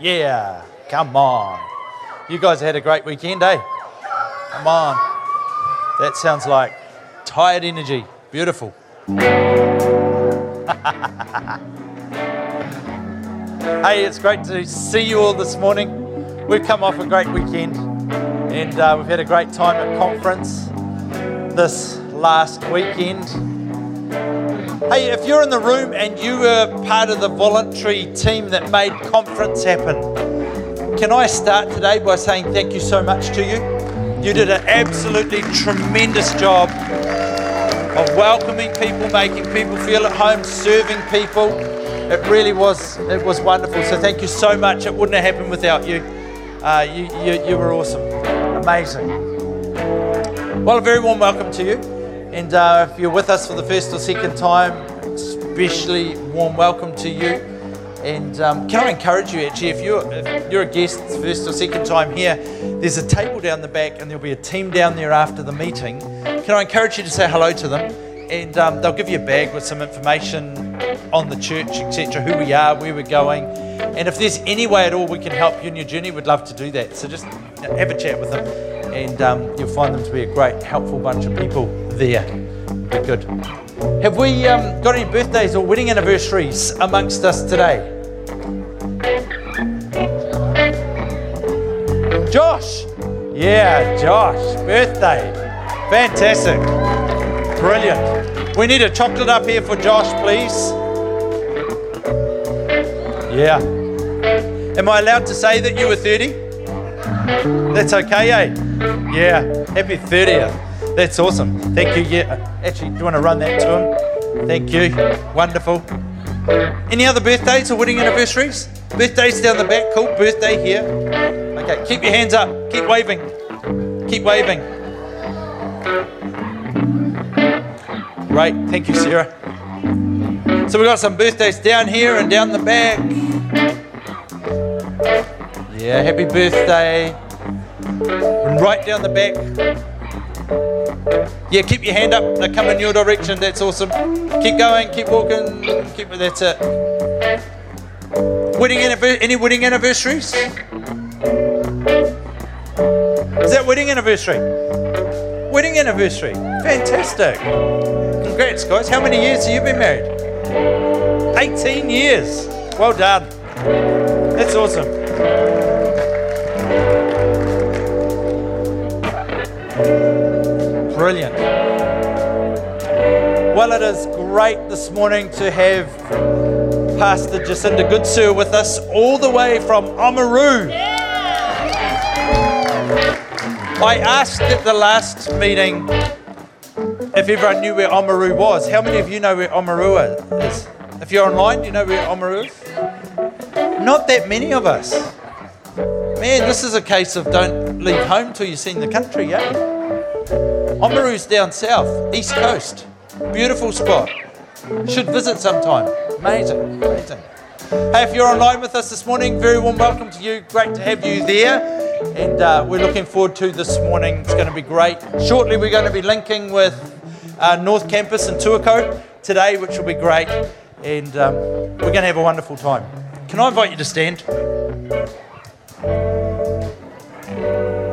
Yeah, come on. You guys had a great weekend, eh? Come on. That sounds like tired energy. Beautiful. hey, it's great to see you all this morning. We've come off a great weekend and uh, we've had a great time at conference this last weekend. Hey, if you're in the room and you were part of the voluntary team that made conference happen, can I start today by saying thank you so much to you? You did an absolutely tremendous job of welcoming people, making people feel at home, serving people. It really was, it was wonderful. So thank you so much. It wouldn't have happened without you. Uh, you, you, you were awesome, amazing. Well, a very warm welcome to you. And uh, if you're with us for the first or second time, especially warm welcome to you. And um, can I encourage you actually, if you're, if you're a guest first or second time here, there's a table down the back and there'll be a team down there after the meeting. Can I encourage you to say hello to them? And um, they'll give you a bag with some information on the church, etc., who we are, where we're going. And if there's any way at all we can help you in your journey, we'd love to do that. So just have a chat with them, and um, you'll find them to be a great, helpful bunch of people there. Be good. Have we um, got any birthdays or wedding anniversaries amongst us today? Josh! Yeah, Josh, birthday. Fantastic. Brilliant. We need a chocolate up here for Josh, please. Yeah. Am I allowed to say that you were 30? That's okay, eh? Yeah. Happy 30th. That's awesome. Thank you. Yeah. Actually, do you want to run that to him? Thank you. Wonderful. Any other birthdays or wedding anniversaries? Birthdays down the back. Cool. Birthday here. Okay. Keep your hands up. Keep waving. Keep waving. Great. Thank you, Sarah. So we've got some birthdays down here and down the back. Yeah, happy birthday. Right down the back. Yeah, keep your hand up. They're coming your direction. That's awesome. Keep going. Keep walking. Keep. That's it. Uh, wedding any wedding anniversaries? Is that wedding anniversary? Wedding anniversary. Fantastic. Congrats, guys. How many years have you been married? 18 years. Well done. That's awesome. Brilliant. Well, it is great this morning to have Pastor Jacinda Goodsir with us all the way from Oamaru. I asked at the last meeting if everyone knew where Oamaru was. How many of you know where Oamaru is? If you're online, do you know where Oamaru is? Not that many of us. Man, this is a case of don't leave home till you've seen the country, yeah? Oamaru's down south, east coast. Beautiful spot. Should visit sometime. Amazing, amazing. Hey, if you're online with us this morning, very warm welcome to you. Great to have you there. And uh, we're looking forward to this morning. It's going to be great. Shortly, we're going to be linking with uh, North Campus and Tuakau today, which will be great and um, we're going to have a wonderful time. Can I invite you to stand?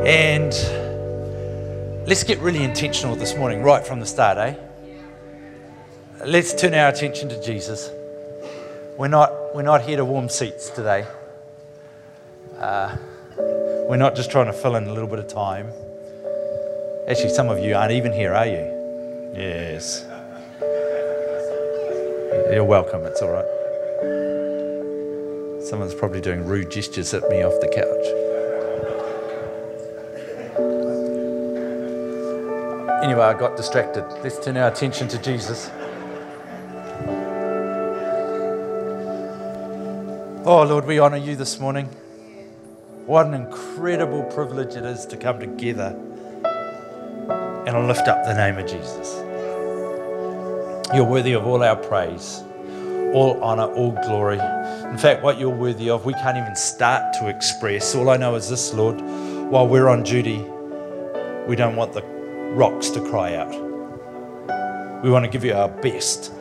And let's get really intentional this morning, right from the start, eh? Let's turn our attention to Jesus. We're not, we're not here to warm seats today. Uh, we're not just trying to fill in a little bit of time. Actually, some of you aren't even here, are you? Yes. You're welcome, it's all right. Someone's probably doing rude gestures at me off the couch. Anyway, I got distracted. Let's turn our attention to Jesus. Oh, Lord, we honour you this morning. What an incredible privilege it is to come together and lift up the name of Jesus. You're worthy of all our praise, all honor, all glory. In fact, what you're worthy of, we can't even start to express. All I know is this, Lord, while we're on duty, we don't want the rocks to cry out. We want to give you our best,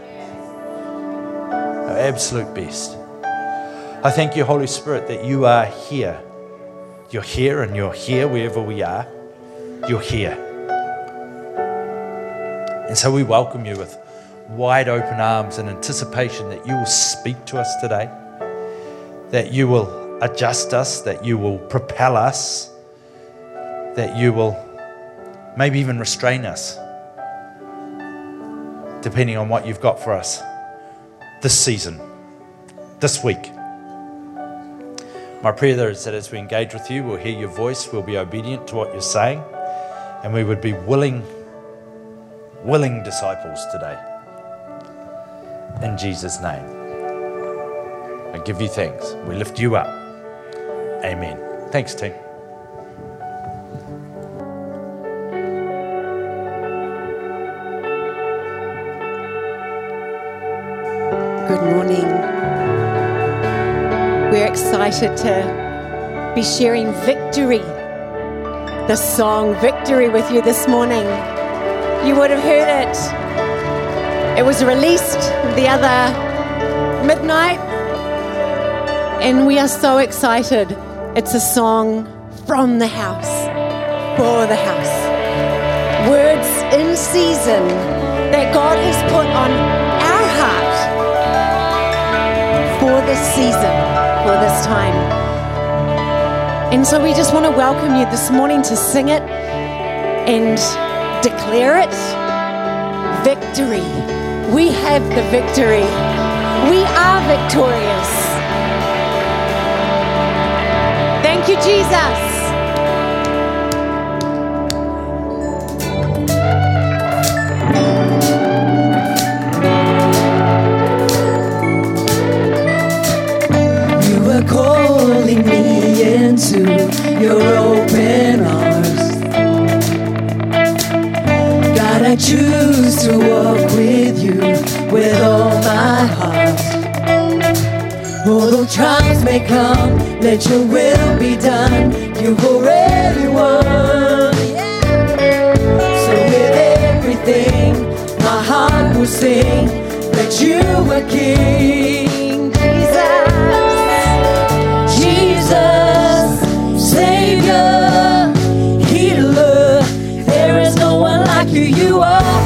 our absolute best. I thank you, Holy Spirit, that you are here. You're here and you're here wherever we are. You're here. And so we welcome you with wide open arms and anticipation that you will speak to us today, that you will adjust us, that you will propel us, that you will maybe even restrain us, depending on what you've got for us this season, this week. My prayer is that as we engage with you, we'll hear your voice, we'll be obedient to what you're saying, and we would be willing, willing disciples today. In Jesus' name. I give you thanks. We lift you up. Amen. Thanks, team. Good morning. We're excited to be sharing victory, the song Victory with you this morning. You would have heard it. It was released the other midnight, and we are so excited. It's a song from the house, for the house. Words in season that God has put on our heart for this season, for this time. And so we just want to welcome you this morning to sing it and declare it victory. We have the victory. We are victorious. Thank you, Jesus. Calling me into your open arms. God, I choose to walk with with all my heart. Although trials may come, let your will be done. You've already won. So with everything, my heart will sing that you are King. Jesus, Jesus, Savior, Healer. There is no one like you. You are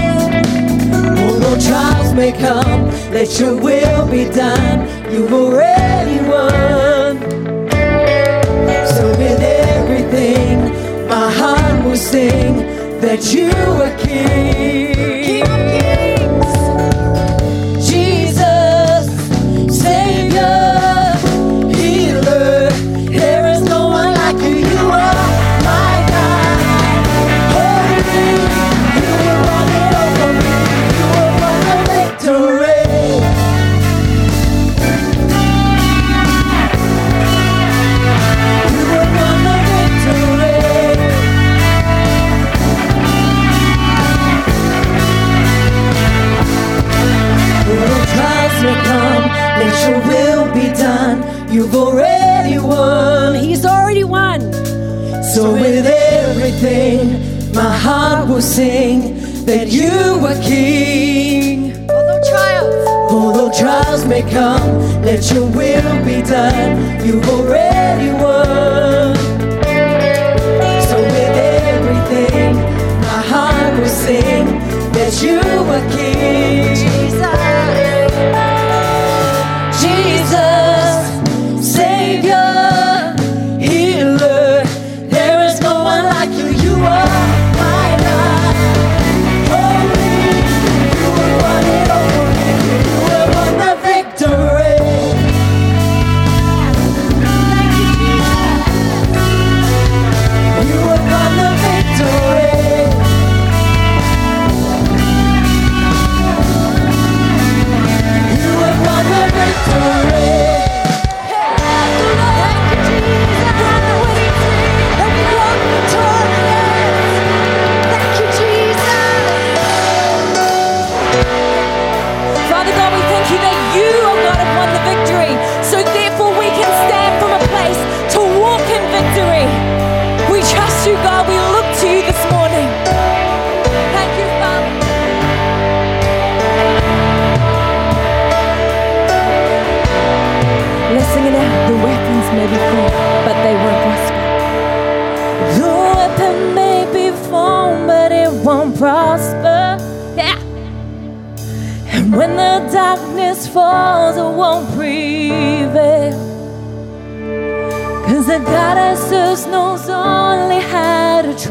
May come, let your will be done. You've already won. So with everything, my heart will sing that you are King. Sing that you are King. Although trials. Although trials may come, let your will be done. You've already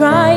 how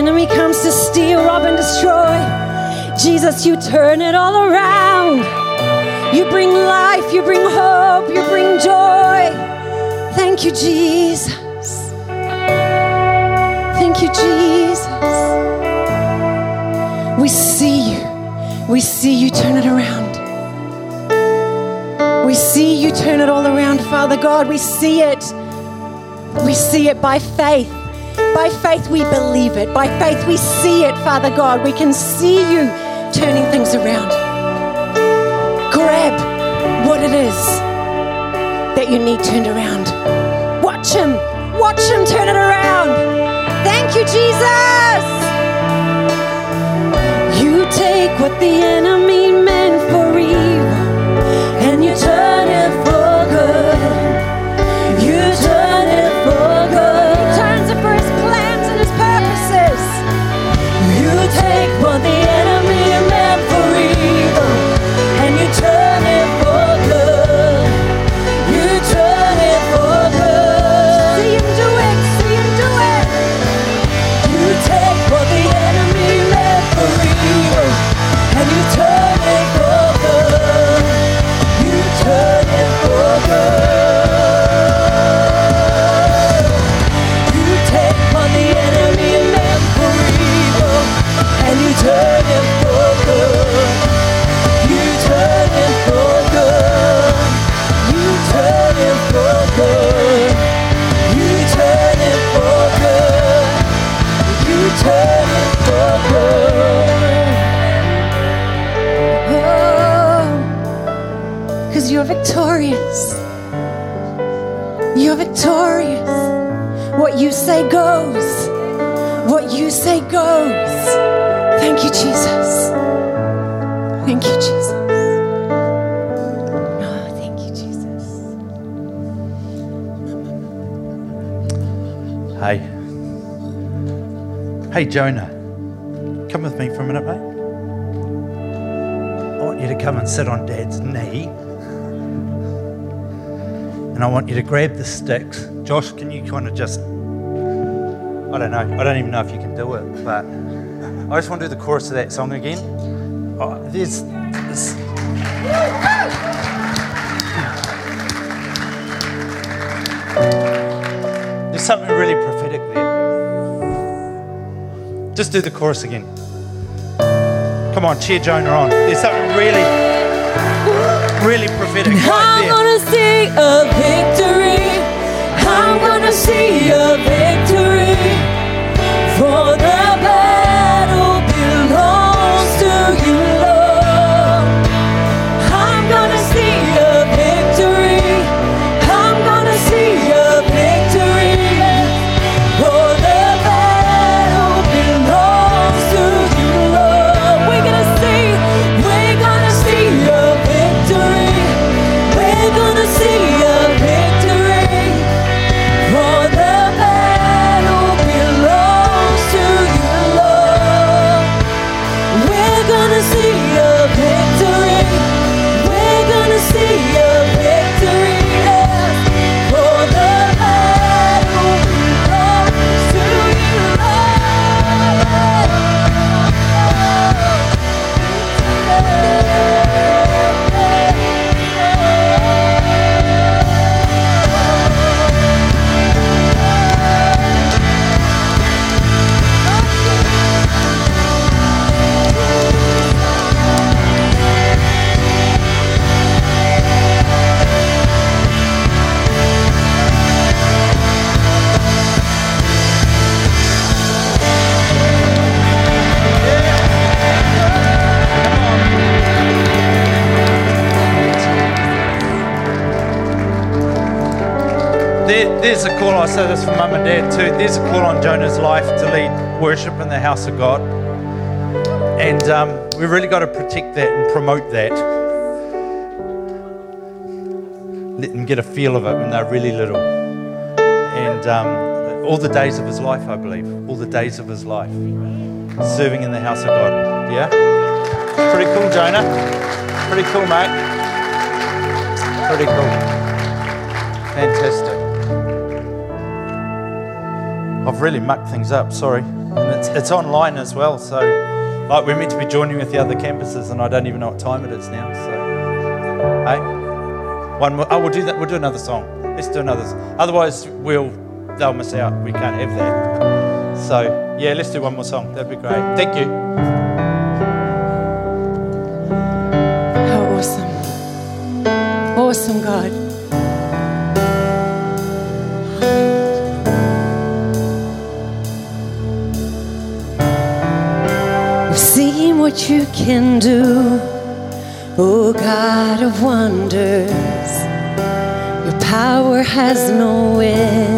enemy comes to steal, rob, and destroy, Jesus. You turn it all around. You bring life, you bring hope, you bring joy. Thank you, Jesus. Thank you, Jesus. We see you. We see you turn it around. We see you turn it all around, Father God. We see it. We see it by faith. By faith, we believe it. By faith, we see it, Father God. We can see you turning things around. Grab what it is that you need turned around. Watch Him. Watch Him turn it around. Thank you, Jesus. You take what the enemy victorious. You're victorious. What you say goes. What you say goes. Thank you, Jesus. Thank you, Jesus. Oh, thank you, Jesus. Hey. Hey, Jonah. Come with me for a minute, mate. I want you to come and sit on Dad's knee. And I want you to grab the sticks. Josh, can you kind of just. I don't know. I don't even know if you can do it, but I just want to do the chorus of that song again. Oh, there's. there's There's something really prophetic there. Just do the chorus again. Come on, cheer Jonah on. There's something really, really prophetic right I'm there. gonna see a victory. I'm gonna see a victory. For the there's a call, I say this for mum and dad too. There's a call on Jonah's life to lead worship in the house of God. And um, we've really got to protect that and promote that. Let them get a feel of it when they're really little. And um, all the days of his life, I believe. All the days of his life. Serving in the house of God. Yeah? Pretty cool, Jonah. Pretty cool, mate. Pretty cool. Fantastic. I've really mucked things up, sorry. And it's, it's online as well, so Like we're meant to be joining with the other campuses, and I don't even know what time it is now. So, hey, one more. Oh, we'll do that. We'll do another song. Let's do another. Otherwise, we'll they'll miss out. We can't have that. So, yeah, let's do one more song. That'd be great. Thank you. Can do, oh God of wonders. Your power has no end.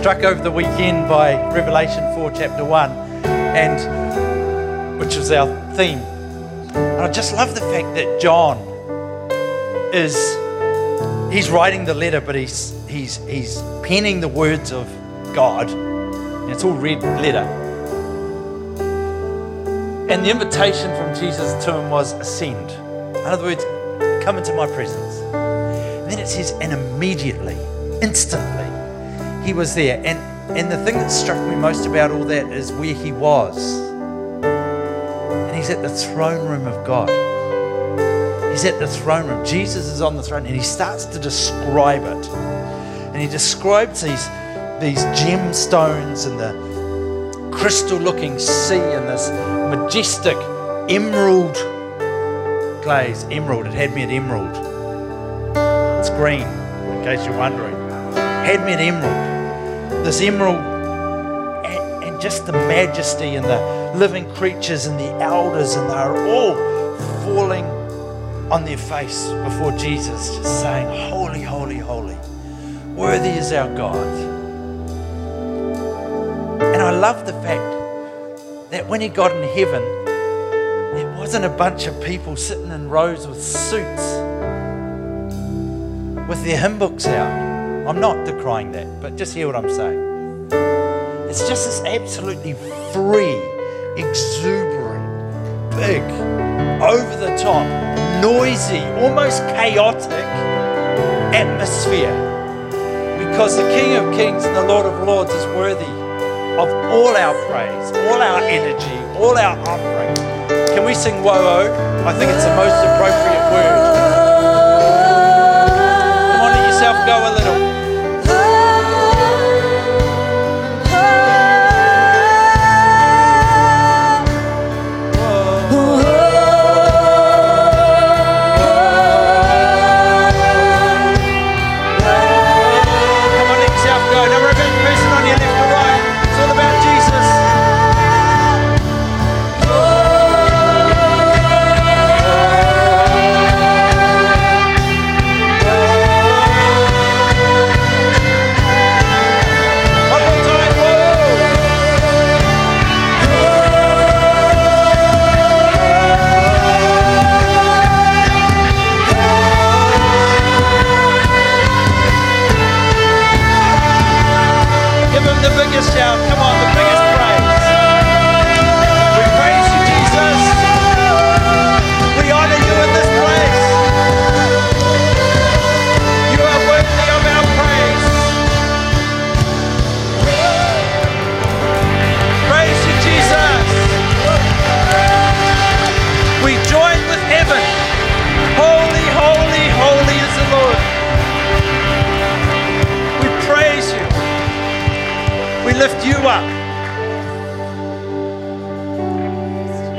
Struck over the weekend by Revelation 4, chapter 1, and which was our theme. And I just love the fact that John is he's writing the letter, but he's he's he's penning the words of God. And it's all red letter. And the invitation from Jesus to him was ascend. In other words, come into my presence. And then it says, and immediately, instantly, he was there. And, and the thing that struck me most about all that is where he was. And he's at the throne room of God. He's at the throne room. Jesus is on the throne and he starts to describe it. And he describes these, these gemstones and the crystal looking sea and this majestic emerald glaze. Emerald, it had me at emerald. It's green, in case you're wondering. Had me at emerald. This emerald and, and just the majesty and the living creatures and the elders, and they're all falling on their face before Jesus, just saying, Holy, holy, holy. Worthy is our God. And I love the fact that when he got in heaven, it wasn't a bunch of people sitting in rows with suits with their hymn books out. I'm not decrying that, but just hear what I'm saying. It's just this absolutely free, exuberant, big, over the top, noisy, almost chaotic atmosphere. Because the King of Kings and the Lord of Lords is worthy of all our praise, all our energy, all our offering. Can we sing Whoa? I think it's the most appropriate word.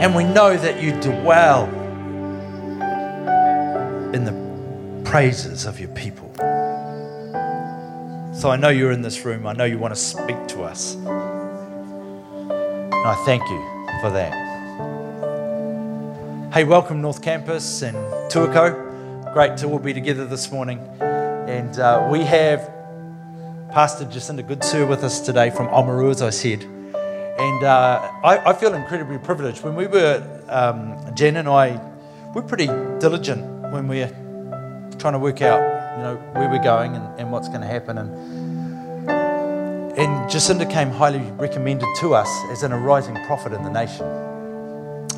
And we know that you dwell in the praises of your people. So I know you're in this room. I know you want to speak to us. And I thank you for that. Hey, welcome North Campus and Tuakau. Great to all be together this morning. And uh, we have Pastor Jacinda Goodsir with us today from Oamaru, as I said. And uh, I, I, feel incredibly privileged. When we were, um, Jen and I, we're pretty diligent when we're trying to work out, you know, where we're going and, and what's going to happen. And, and Jacinda came highly recommended to us as an arising prophet in the nation.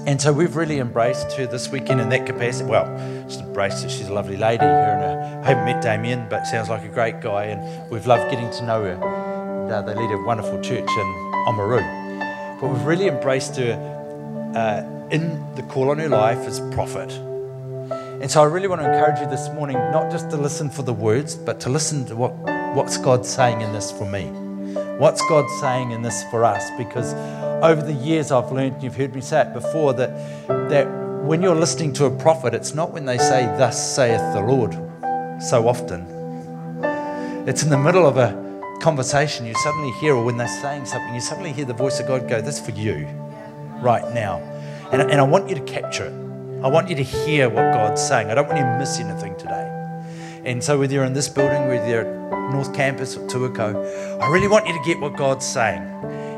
And so we've really embraced her this weekend in that capacity. Well, just embraced her. She's a lovely lady. Her and I haven't met Damien, but sounds like a great guy, and we've loved getting to know her. And, uh, they lead a wonderful church in Oamaru. But we've really embraced her uh, in the call on her life as prophet. And so I really want to encourage you this morning not just to listen for the words, but to listen to what, what's God saying in this for me. What's God saying in this for us? Because over the years I've learned, and you've heard me say it before, that, that when you're listening to a prophet, it's not when they say, Thus saith the Lord, so often. It's in the middle of a conversation you suddenly hear, or when they're saying something, you suddenly hear the voice of God go, This for you right now. And, and I want you to capture it. I want you to hear what God's saying. I don't want you to miss anything today. And so, whether you're in this building, whether you're at North Campus or Tuakau, I really want you to get what God's saying.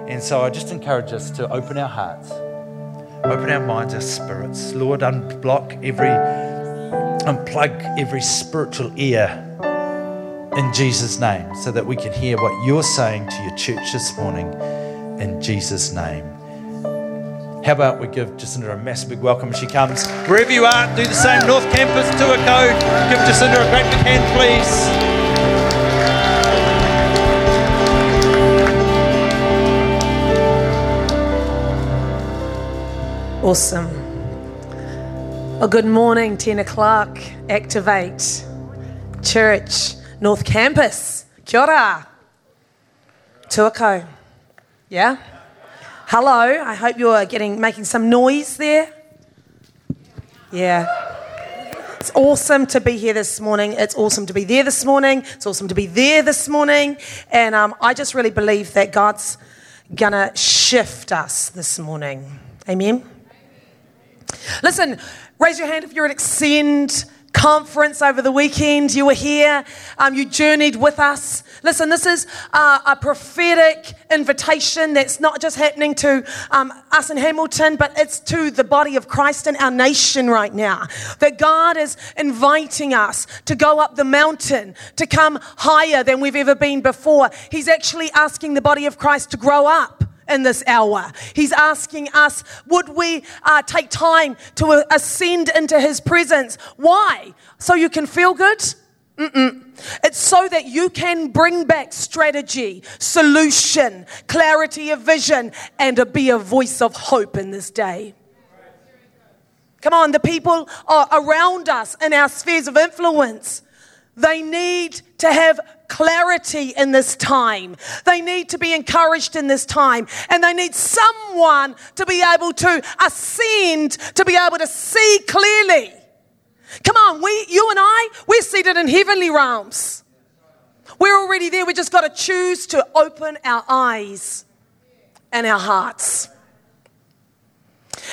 And so I just encourage us to open our hearts, open our minds, our spirits. Lord, unblock every, unplug every spiritual ear in Jesus' name so that we can hear what you're saying to your church this morning in Jesus' name. How about we give Jacinda a massive big welcome as she comes. Wherever you are, do the same. North Campus Tuakau. Give Jacinda a great big hand, please. Awesome. Well, good morning, 10 o'clock. Activate Church, North Campus. Kia ora. Yeah? Hello. I hope you're getting making some noise there. Yeah. It's awesome to be here this morning. It's awesome to be there this morning. It's awesome to be there this morning. And um, I just really believe that God's going to shift us this morning. Amen. Listen, raise your hand if you're at Extend conference over the weekend. You were here, um, you journeyed with us. Listen, this is uh, a prophetic invitation that's not just happening to um, us in Hamilton, but it's to the body of Christ in our nation right now. That God is inviting us to go up the mountain, to come higher than we've ever been before. He's actually asking the body of Christ to grow up in this hour. He's asking us, would we uh, take time to ascend into His presence? Why? So you can feel good? Mm-mm. It's so that you can bring back strategy, solution, clarity of vision, and be a voice of hope in this day. Come on, the people are around us in our spheres of influence. They need to have clarity in this time. They need to be encouraged in this time. And they need someone to be able to ascend, to be able to see clearly. Come on, we, you and I, we're seated in heavenly realms. We're already there. We just got to choose to open our eyes and our hearts.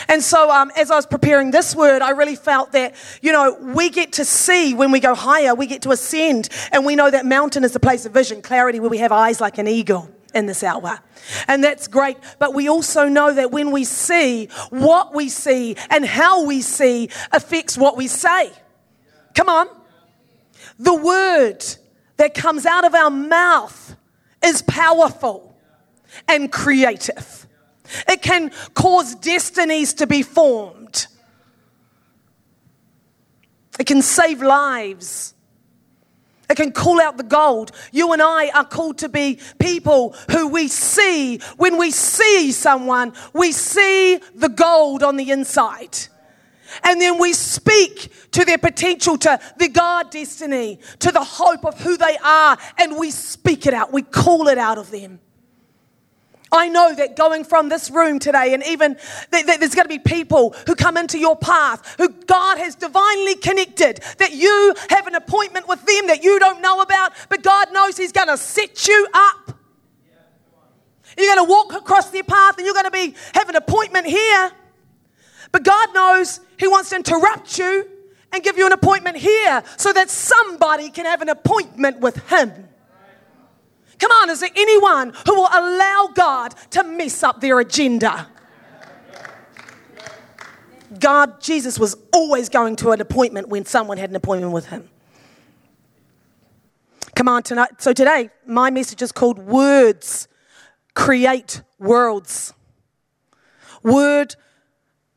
And so, um, as I was preparing this word, I really felt that, you know, we get to see when we go higher, we get to ascend, and we know that mountain is the place of vision, clarity, where we have eyes like an eagle in this hour. And that's great. But we also know that when we see, what we see and how we see affects what we say. Come on. The word that comes out of our mouth is powerful and creative. It can cause destinies to be formed. It can save lives. It can call out the gold. You and I are called to be people who we see. When we see someone, we see the gold on the inside. And then we speak to their potential, to the God destiny, to the hope of who they are, and we speak it out. We call it out of them. I know that going from this room today, and even that, that there's going to be people who come into your path who God has divinely connected, that you have an appointment with them that you don't know about, but God knows He's going to set you up. You're going to walk across their path and you're going to be have an appointment here. But God knows knows He wants to interrupt you and give you an appointment here so that somebody can have an appointment with Him. Come on, is there anyone who will allow God to mess up their agenda? God, Jesus was always going to an appointment when someone had an appointment with Him. Come on, tonight. So today, my message is called Words Create Worlds. Word,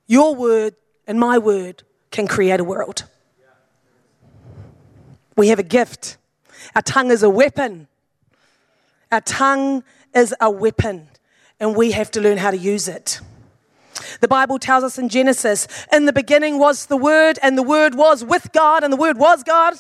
your word, and my word can create a world. We have a gift. Our tongue is a weapon. Our tongue is a weapon, and we have to learn how to use it. The Bible tells us in Genesis, in the beginning was the Word, and the Word was with God, and the Word was God.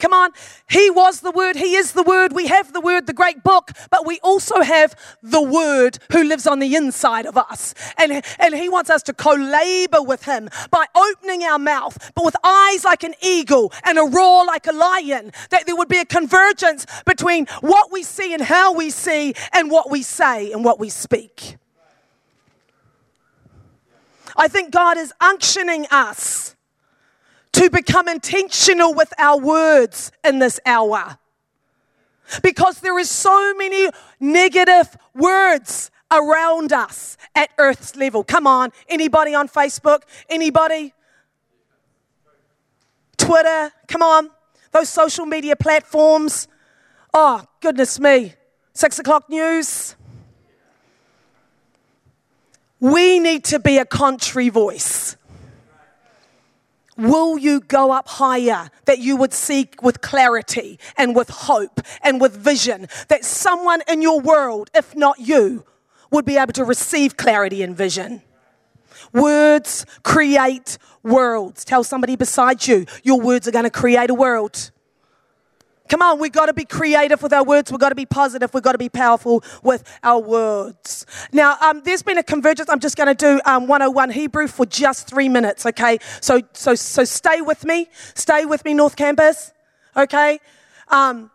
Come on. He was the Word. He is the Word. We have the Word, the great book, but we also have the Word who lives on the inside of us. And, and He wants us to co labor with Him by opening our mouth, but with eyes like an eagle and a roar like a lion. That there would be a convergence between what we see and how we see, and what we say and what we speak. I think God is unctioning us to become intentional with our words in this hour. Because there is so many negative words around us at earth's level. Come on, anybody on Facebook? Anybody? Twitter? Come on. Those social media platforms. Oh, goodness me. Six o'clock news. We need to be a contrary voice. Will you go up higher that you would seek with clarity and with hope and with vision? That someone in your world, if not you, would be able to receive clarity and vision. Words create worlds. Tell somebody beside you, your words are going to create a world. Come on, we've got to be creative with our words. We've got to be positive. We've got to be powerful with our words. Now, um, there's been a convergence. I'm just going to do um, 101 Hebrew for just three minutes, okay? So, so, so stay with me. Stay with me, North Campus, okay? Um,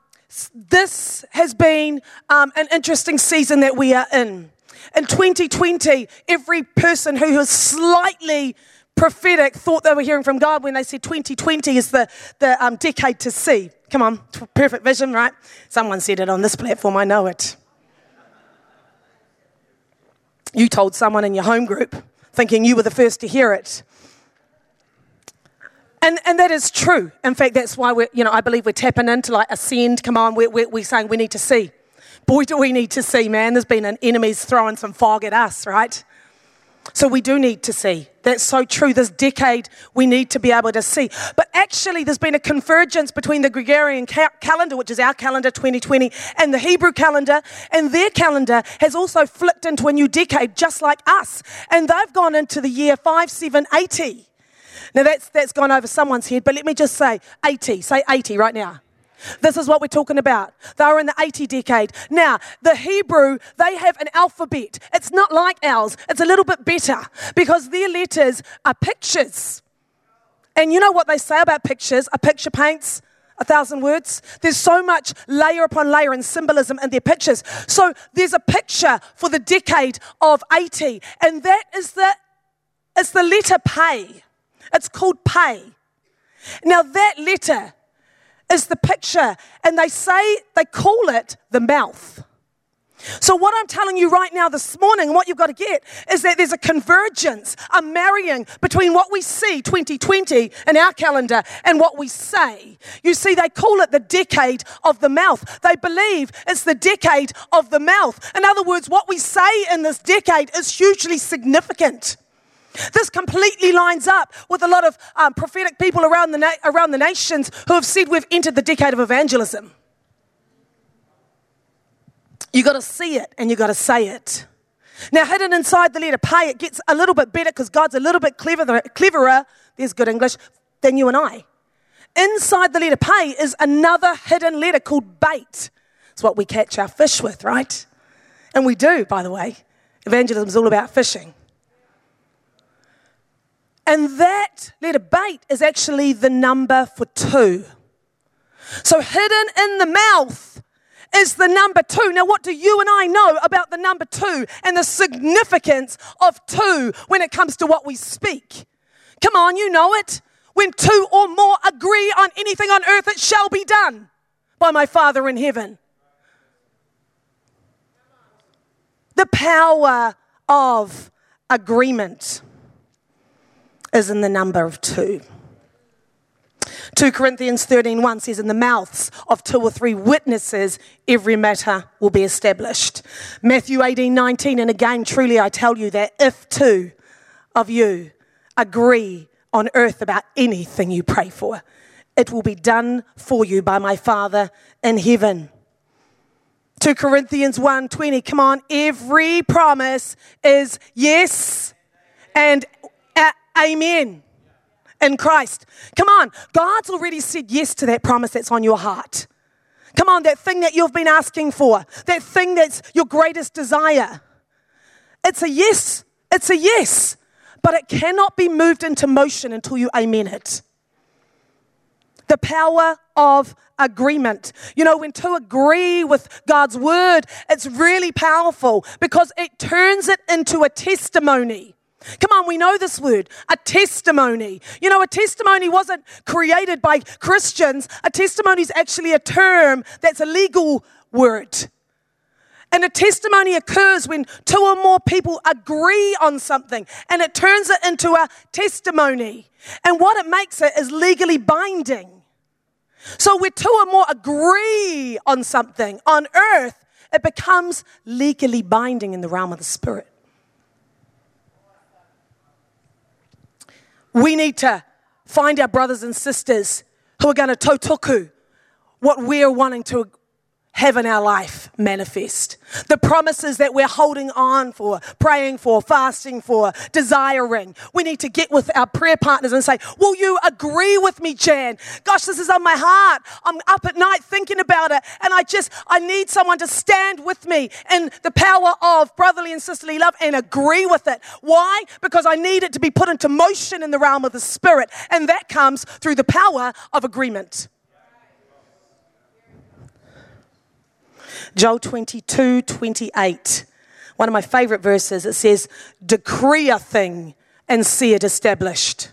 this has been um, an interesting season that we are in. In 2020, every person who has slightly prophetic thought they were hearing from God when they said 2020 is the, the um, decade to see. Come on, perfect vision, right? Someone said it on this platform, I know it. You told someone in your home group, thinking you were the first to hear it. And, and that is true. In fact, that's why we're, you know, I believe we're tapping into like ascend. Come on, we're, we're, we're saying we need to see. Boy, do we need to see, man. There's been an enemy's throwing some fog at us, right? So we do need to see. That's so true. This decade, we need to be able to see. But actually, there's been a convergence between the Gregorian ca- calendar, which is our calendar 2020, and the Hebrew calendar. And their calendar has also flipped into a new decade, just like us. And they've gone into the year 5780. Now, that's, that's gone over someone's head, but let me just say 80. Say 80 right now. This is what we're talking about. They are in the 80 decade. Now, the Hebrew, they have an alphabet. It's not like ours, it's a little bit better because their letters are pictures. And you know what they say about pictures? A picture paints a thousand words. There's so much layer upon layer and symbolism in their pictures. So there's a picture for the decade of 80, and that is the, it's the letter pay. It's called pay. Now, that letter is the picture, and they say, they call it the mouth. So, what I'm telling you right now this morning, what you've got to get, is that there's a convergence, a marrying between what we see 2020 in our calendar and what we say. You see, they call it the decade of the mouth. They believe it's the decade of the mouth. In other words, what we say in this decade is hugely significant. This completely lines up with a lot of um, prophetic people around the, na- around the nations who have said we've entered the decade of evangelism. You got to see it and you got to say it. Now, hidden inside the letter pay, it gets a little bit better because God's a little bit cleverer, cleverer, there's good English, than you and I. Inside the letter pay is another hidden letter called bait. It's what we catch our fish with, right? And we do, by the way. Evangelism is all about fishing. And that letter bait is actually the number for two. So hidden in the mouth is the number two. Now, what do you and I know about the number two and the significance of two when it comes to what we speak? Come on, you know it. When two or more agree on anything on earth, it shall be done by my Father in heaven. The power of agreement is in the number of two. 2 Corinthians 13:1 says in the mouths of two or three witnesses every matter will be established. Matthew 18:19 and again truly I tell you that if two of you agree on earth about anything you pray for it will be done for you by my Father in heaven. 2 Corinthians 1:20 come on every promise is yes and amen in Christ. Come on, God's already said yes to that promise that's on your heart. Come on, that thing that you've been asking for, that thing that's your greatest desire. It's a yes, it's a yes, but it cannot be moved into motion until you amen it. The power of agreement. You know, when two agree with God's word, it's really powerful because it turns it into a testimony. Come on, we know this word, a testimony. You know, a testimony wasn't created by Christians. A testimony is actually a term that's a legal word. And a testimony occurs when two or more people agree on something and it turns it into a testimony. And what it makes it is legally binding. So, where two or more agree on something on earth, it becomes legally binding in the realm of the spirit. We need to find our brothers and sisters who are going to tautoko what we're wanting to have in our life manifest. The promises that we're holding on for, praying for, fasting for, desiring. We need to get with our prayer partners and say, Will you agree with me, Jan? Gosh, this is on my heart. I'm up at night thinking about it, and I just, I need someone to stand with me in the power of brotherly and sisterly love and agree with it. Why? Because I need it to be put into motion in the realm of the Spirit, and that comes through the power of agreement. Joel 22 28. One of my favorite verses. It says, Decree a thing and see it established.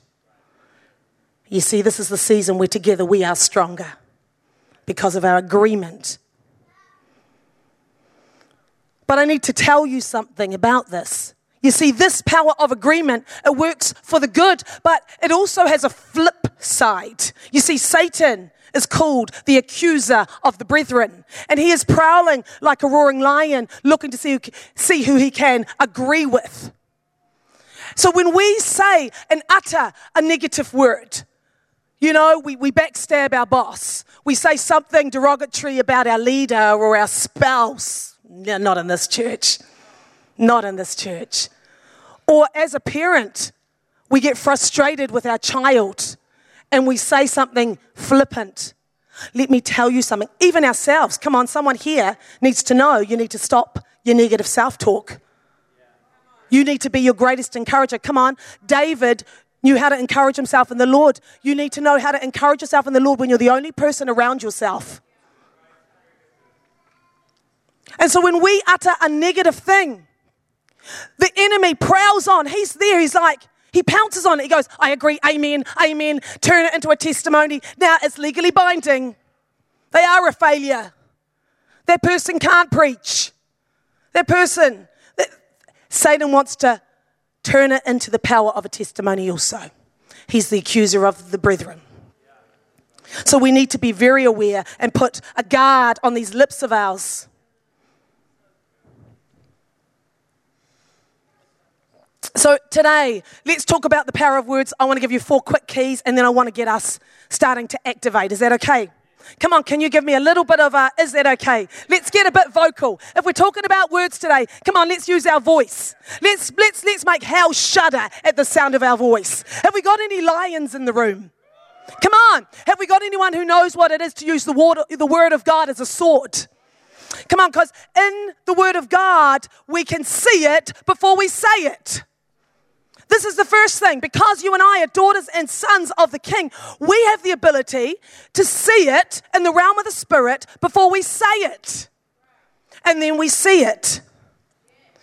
You see, this is the season where together we are stronger because of our agreement. But I need to tell you something about this. You see, this power of agreement, it works for the good, but it also has a flip side. You see, Satan is called the accuser of the brethren. And he is prowling like a roaring lion, looking to see who, see who he can agree with. So when we say and utter a negative word, you know, we, we backstab our boss, we say something derogatory about our leader or our spouse. No, not in this church. Not in this church. Or as a parent, we get frustrated with our child and we say something flippant. Let me tell you something. Even ourselves, come on, someone here needs to know you need to stop your negative self talk. You need to be your greatest encourager. Come on, David knew how to encourage himself in the Lord. You need to know how to encourage yourself in the Lord when you're the only person around yourself. And so when we utter a negative thing, the enemy prowls on. He's there. He's like, he pounces on it. He goes, I agree, amen, amen. Turn it into a testimony. Now it's legally binding. They are a failure. That person can't preach. That person, that, Satan wants to turn it into the power of a testimony also. He's the accuser of the brethren. So we need to be very aware and put a guard on these lips of ours. So today, let's talk about the power of words. I want to give you four quick keys and then I want to get us starting to activate. Is that okay? Come on, can you give me a little bit of a, is that okay? Let's get a bit vocal. If we're talking about words today, come on, let's use our voice. Let's, let's, let's make hell shudder at the sound of our voice. Have we got any lions in the room? Come on, have we got anyone who knows what it is to use the word, the word of God as a sword? Come on, because in the word of God, we can see it before we say it. This is the first thing. Because you and I are daughters and sons of the King, we have the ability to see it in the realm of the Spirit before we say it. And then we see it.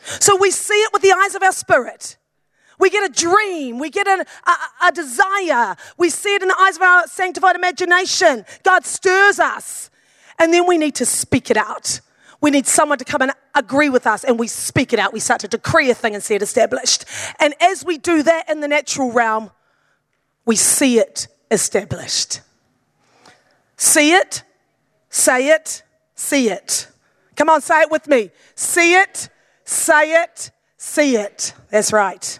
So we see it with the eyes of our spirit. We get a dream. We get a, a, a desire. We see it in the eyes of our sanctified imagination. God stirs us. And then we need to speak it out. We need someone to come and agree with us, and we speak it out. We start to decree a thing and see it established. And as we do that in the natural realm, we see it established. See it, say it, see it. Come on, say it with me. See it, say it, see it. That's right.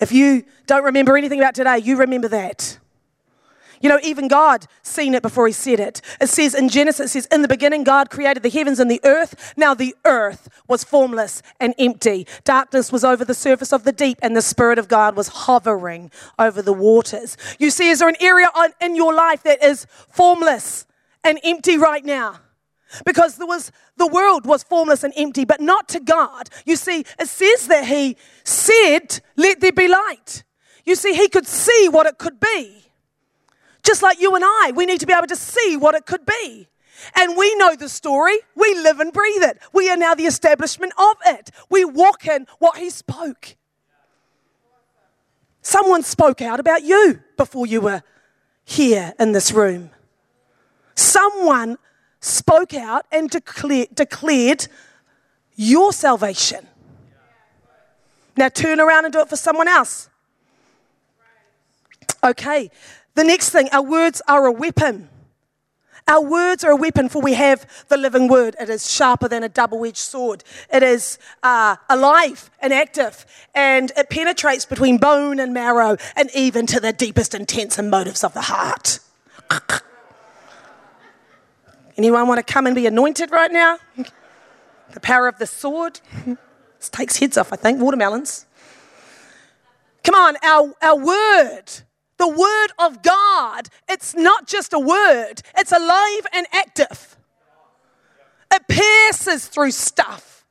If you don't remember anything about today, you remember that. You know, even God seen it before he said it. It says in Genesis, it says, In the beginning, God created the heavens and the earth. Now the earth was formless and empty. Darkness was over the surface of the deep, and the Spirit of God was hovering over the waters. You see, is there an area on, in your life that is formless and empty right now? Because there was the world was formless and empty, but not to God. You see, it says that He said, Let there be light. You see, He could see what it could be. Just like you and I, we need to be able to see what it could be. And we know the story. We live and breathe it. We are now the establishment of it. We walk in what he spoke. Someone spoke out about you before you were here in this room. Someone spoke out and declare, declared your salvation. Now turn around and do it for someone else. Okay, the next thing, our words are a weapon. Our words are a weapon, for we have the living word. It is sharper than a double edged sword. It is uh, alive and active, and it penetrates between bone and marrow, and even to the deepest intents and motives of the heart. Anyone want to come and be anointed right now? The power of the sword. This takes heads off, I think. Watermelons. Come on, our, our word the word of God, it's not just a word, it's alive and active. It pierces through stuff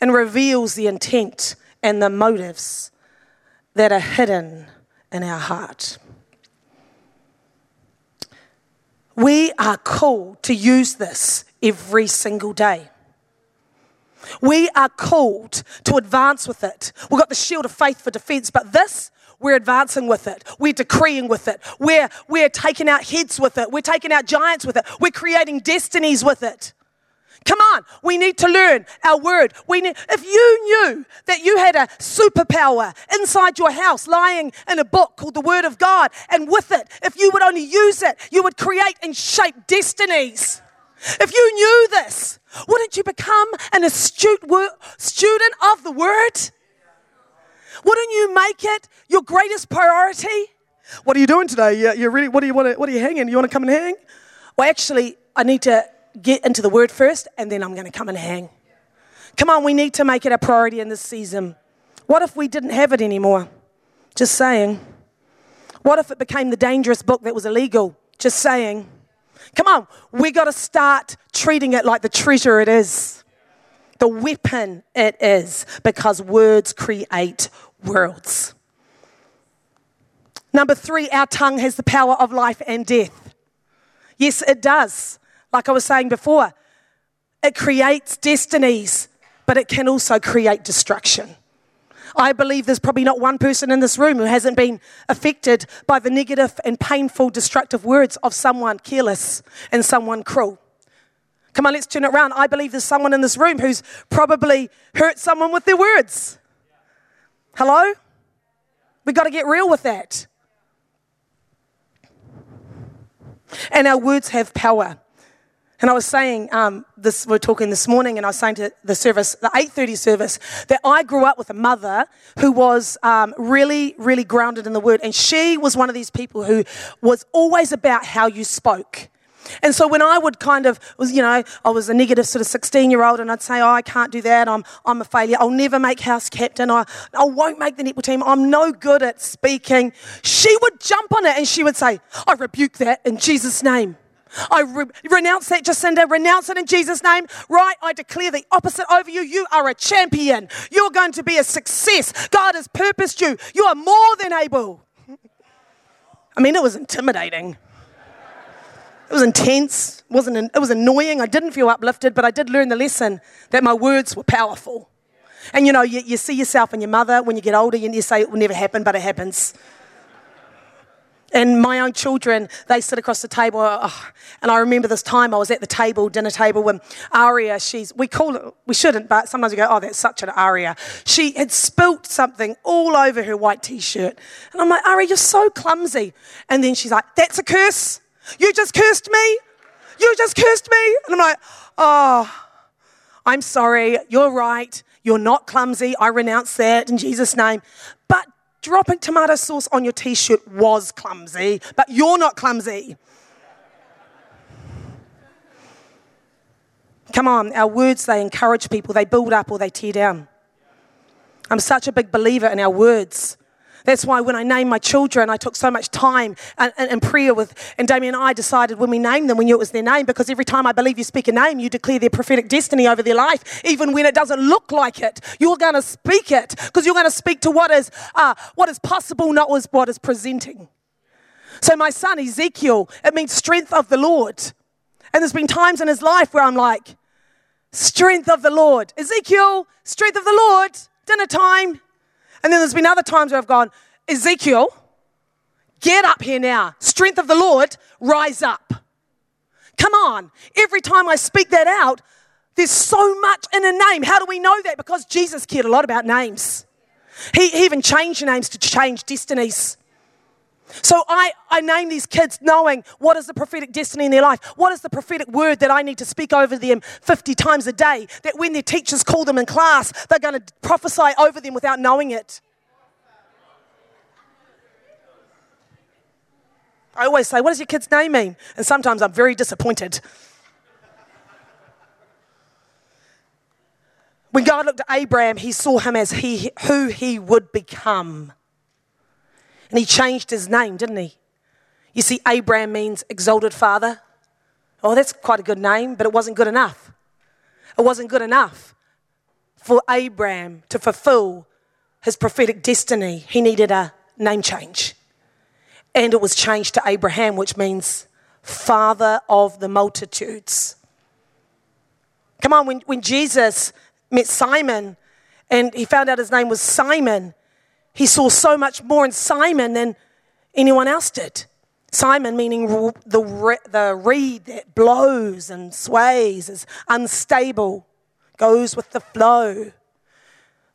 and reveals the intent and the motives that are hidden in our heart. We are called to use this every single day. We are called to advance with it. We've got the shield of faith for defense, but this we're advancing with it. We're decreeing with it. We're, we're taking out heads with it. We're taking out giants with it. We're creating destinies with it. Come on, we need to learn our word. We if you knew that you had a superpower inside your house lying in a book called the Word of God, and with it, if you would only use it, you would create and shape destinies. If you knew this, wouldn't you become an astute student of the Word? Wouldn't you make it your greatest priority? What are you doing today? You, you really, what do you want to, what are you hanging? You want to come and hang? Well, actually, I need to get into the word first and then I'm going to come and hang. Come on, we need to make it a priority in this season. What if we didn't have it anymore? Just saying. What if it became the dangerous book that was illegal? Just saying. Come on, we got to start treating it like the treasure it is, the weapon it is, because words create worlds. Number three, our tongue has the power of life and death. Yes, it does. Like I was saying before, it creates destinies, but it can also create destruction. I believe there's probably not one person in this room who hasn't been affected by the negative and painful, destructive words of someone careless and someone cruel. Come on, let's turn it around. I believe there's someone in this room who's probably hurt someone with their words. Hello? We've got to get real with that. And our words have power. And I was saying um, this. We are talking this morning, and I was saying to the service, the eight thirty service, that I grew up with a mother who was um, really, really grounded in the Word, and she was one of these people who was always about how you spoke. And so when I would kind of, was, you know, I was a negative sort of 16 year old and I'd say, oh, I can't do that. I'm, I'm a failure. I'll never make house captain. I, I won't make the netball team. I'm no good at speaking. She would jump on it and she would say, I rebuke that in Jesus' name. I re- renounce that, Jacinda. Renounce it in Jesus' name. Right? I declare the opposite over you. You are a champion. You're going to be a success. God has purposed you. You are more than able. I mean, it was intimidating. It was intense. Wasn't, it was annoying. I didn't feel uplifted, but I did learn the lesson that my words were powerful. And you know, you, you see yourself and your mother when you get older, and you say it will never happen, but it happens. And my own children, they sit across the table. oh, and I remember this time I was at the table, dinner table, when Aria, she's, we call it, we shouldn't, but sometimes we go, oh, that's such an Aria. She had spilt something all over her white t shirt. And I'm like, Aria, you're so clumsy. And then she's like, that's a curse. You just cursed me. You just cursed me. And I'm like, oh, I'm sorry. You're right. You're not clumsy. I renounce that in Jesus' name. But dropping tomato sauce on your t shirt was clumsy, but you're not clumsy. Come on, our words, they encourage people, they build up or they tear down. I'm such a big believer in our words. That's why when I named my children, I took so much time and, and, and, prayer with, and Damien and I decided when we named them, we knew it was their name because every time I believe you speak a name, you declare their prophetic destiny over their life, even when it doesn't look like it. You're going to speak it because you're going to speak to what is, uh, what is possible, not what is presenting. So my son, Ezekiel, it means strength of the Lord. And there's been times in his life where I'm like, strength of the Lord. Ezekiel, strength of the Lord, dinner time. And then there's been other times where I've gone, Ezekiel, get up here now. Strength of the Lord, rise up. Come on. Every time I speak that out, there's so much in a name. How do we know that? Because Jesus cared a lot about names. He, even changed names to change destinies. So I, I name these kids knowing what is the prophetic destiny in their life. What is the prophetic word that I need to speak over them 50 times a day? That when their teachers call them in class, they're going to prophesy over them without knowing it. I always say, What does your kid's name mean? And sometimes I'm very disappointed. When God looked at Abraham, he saw him as he, who he would become. And he changed his name, didn't he? You see, Abraham means exalted father. Oh, that's quite a good name, but it wasn't good enough. It wasn't good enough for Abraham to fulfill his prophetic destiny. He needed a name change. And it was changed to Abraham, which means father of the multitudes. Come on, when, when Jesus met Simon and he found out his name was Simon, he saw so much more in Simon than anyone else did. Simon, meaning the, the reed that blows and sways, is unstable, goes with the flow.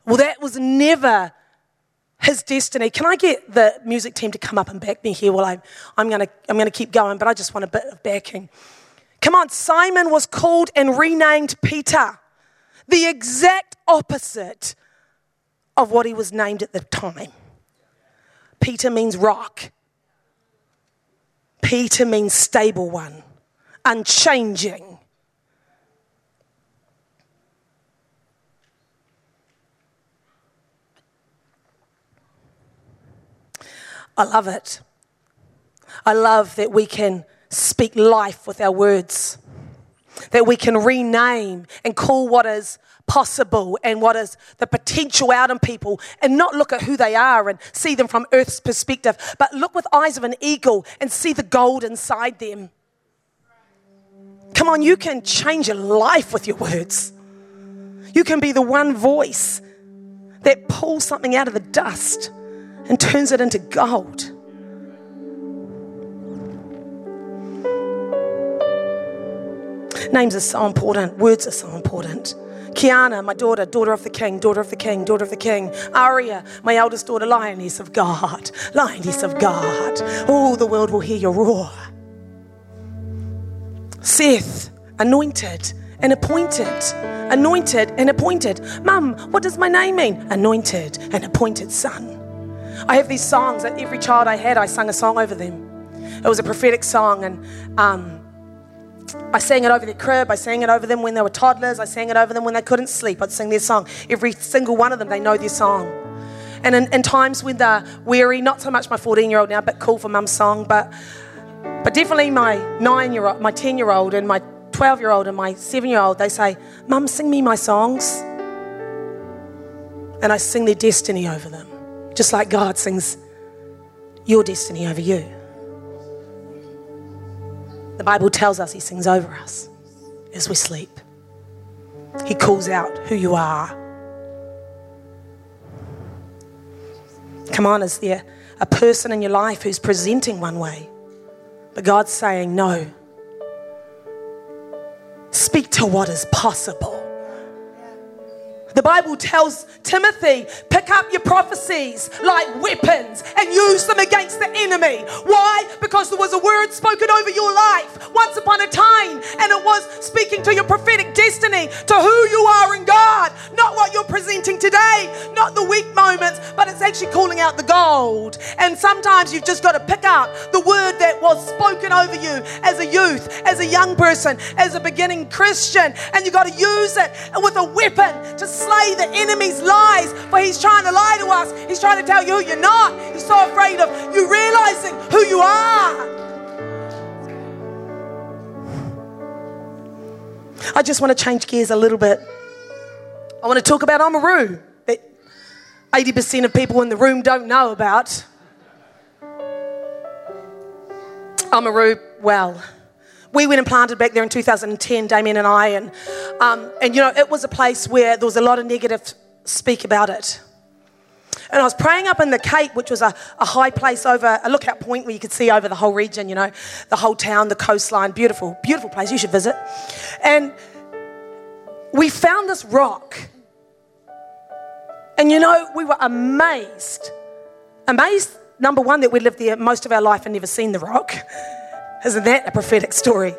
Well, that was never his destiny. Can I get the music team to come up and back me here while I'm, I'm going to I'm gonna keep going, but I just want a bit of backing. Come on, Simon was called and renamed Peter, the exact opposite of what he was named at the time. Peter means rock. Peter means stable one, unchanging. I love it. I love that we can speak life with our words, that we can rename and call what is possible and what is the potential out in people and not look at who they are and see them from earth's perspective, but look with eyes of an eagle and see the gold inside them. Come on, you can change your life with your words. You can be the one voice that pulls something out of the dust and turns it into gold. Names are so important, words are so important. Kiana, my daughter, daughter of the king, daughter of the king, daughter of the king. Aria, my eldest daughter, lioness of God, lioness of God. Oh, the world will hear your roar. Seth, anointed and appointed. Anointed and appointed. Mum, what does my name mean? Anointed and appointed son. I have these songs that every child I had, I sung a song over them. It was a prophetic song, and um, I sang it over their crib. I sang it over them when they were toddlers. I sang it over them when they couldn't sleep. I'd sing their song. Every single one of them, they know their song. And in, in times when they're weary, not so much my 14 year old now, but cool for mum's song, but, but definitely my nine year old, my 10 year old, and my 12 year old, and my seven year old, they say, Mum, sing me my songs. And I sing their destiny over them, just like God sings your destiny over you. The Bible tells us He sings over us as we sleep. He calls out who you are. Come on, is there a person in your life who's presenting one way, but God's saying no? Speak to what is possible. The Bible tells Timothy, pick up your prophecies like weapons and use them against the enemy. Why? Because there was a word spoken over your life once upon a time, and it was speaking to your prophetic destiny, to who you are in God, not what you're presenting today, not the weak moments, but it's actually calling out the gold. And sometimes you've just got to pick up the word that was spoken over you as a youth, as a young person, as a beginning Christian, and you've got to use it with a weapon to slay the enemy's lies. For he's trying to lie to us. He's trying to tell you who you're not. He's so afraid of you realizing who you are. I just want to change gears a little bit. I want to talk about Oamaru that 80% of people in the room don't know about. Oamaru, well, we went and planted back there in 2010, Damien and I, and um, and you know it was a place where there was a lot of negative speak about it. And I was praying up in the Cape, which was a, a high place over a lookout point where you could see over the whole region, you know, the whole town, the coastline. Beautiful, beautiful place. You should visit. And we found this rock. And you know, we were amazed. Amazed, number one, that we lived there most of our life and never seen the rock. Isn't that a prophetic story?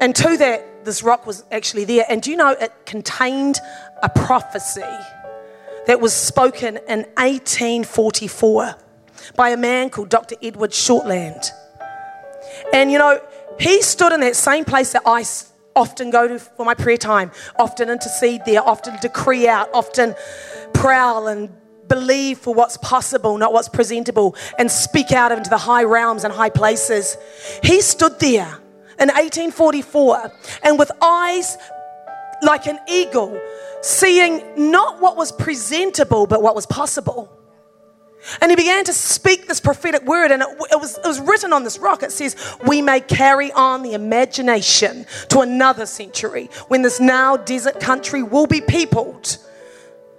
And to that this rock was actually there. And do you know it contained a prophecy that was spoken in 1844 by a man called Dr. Edward Shortland. And you know, he stood in that same place that I often go to for my prayer time, often intercede there, often decree out, often prowl and believe for what's possible, not what's presentable, and speak out into the high realms and high places. He stood there in 1844 and with eyes like an eagle, seeing not what was presentable, but what was possible. And he began to speak this prophetic word, and it, it, was, it was written on this rock. It says, We may carry on the imagination to another century when this now desert country will be peopled.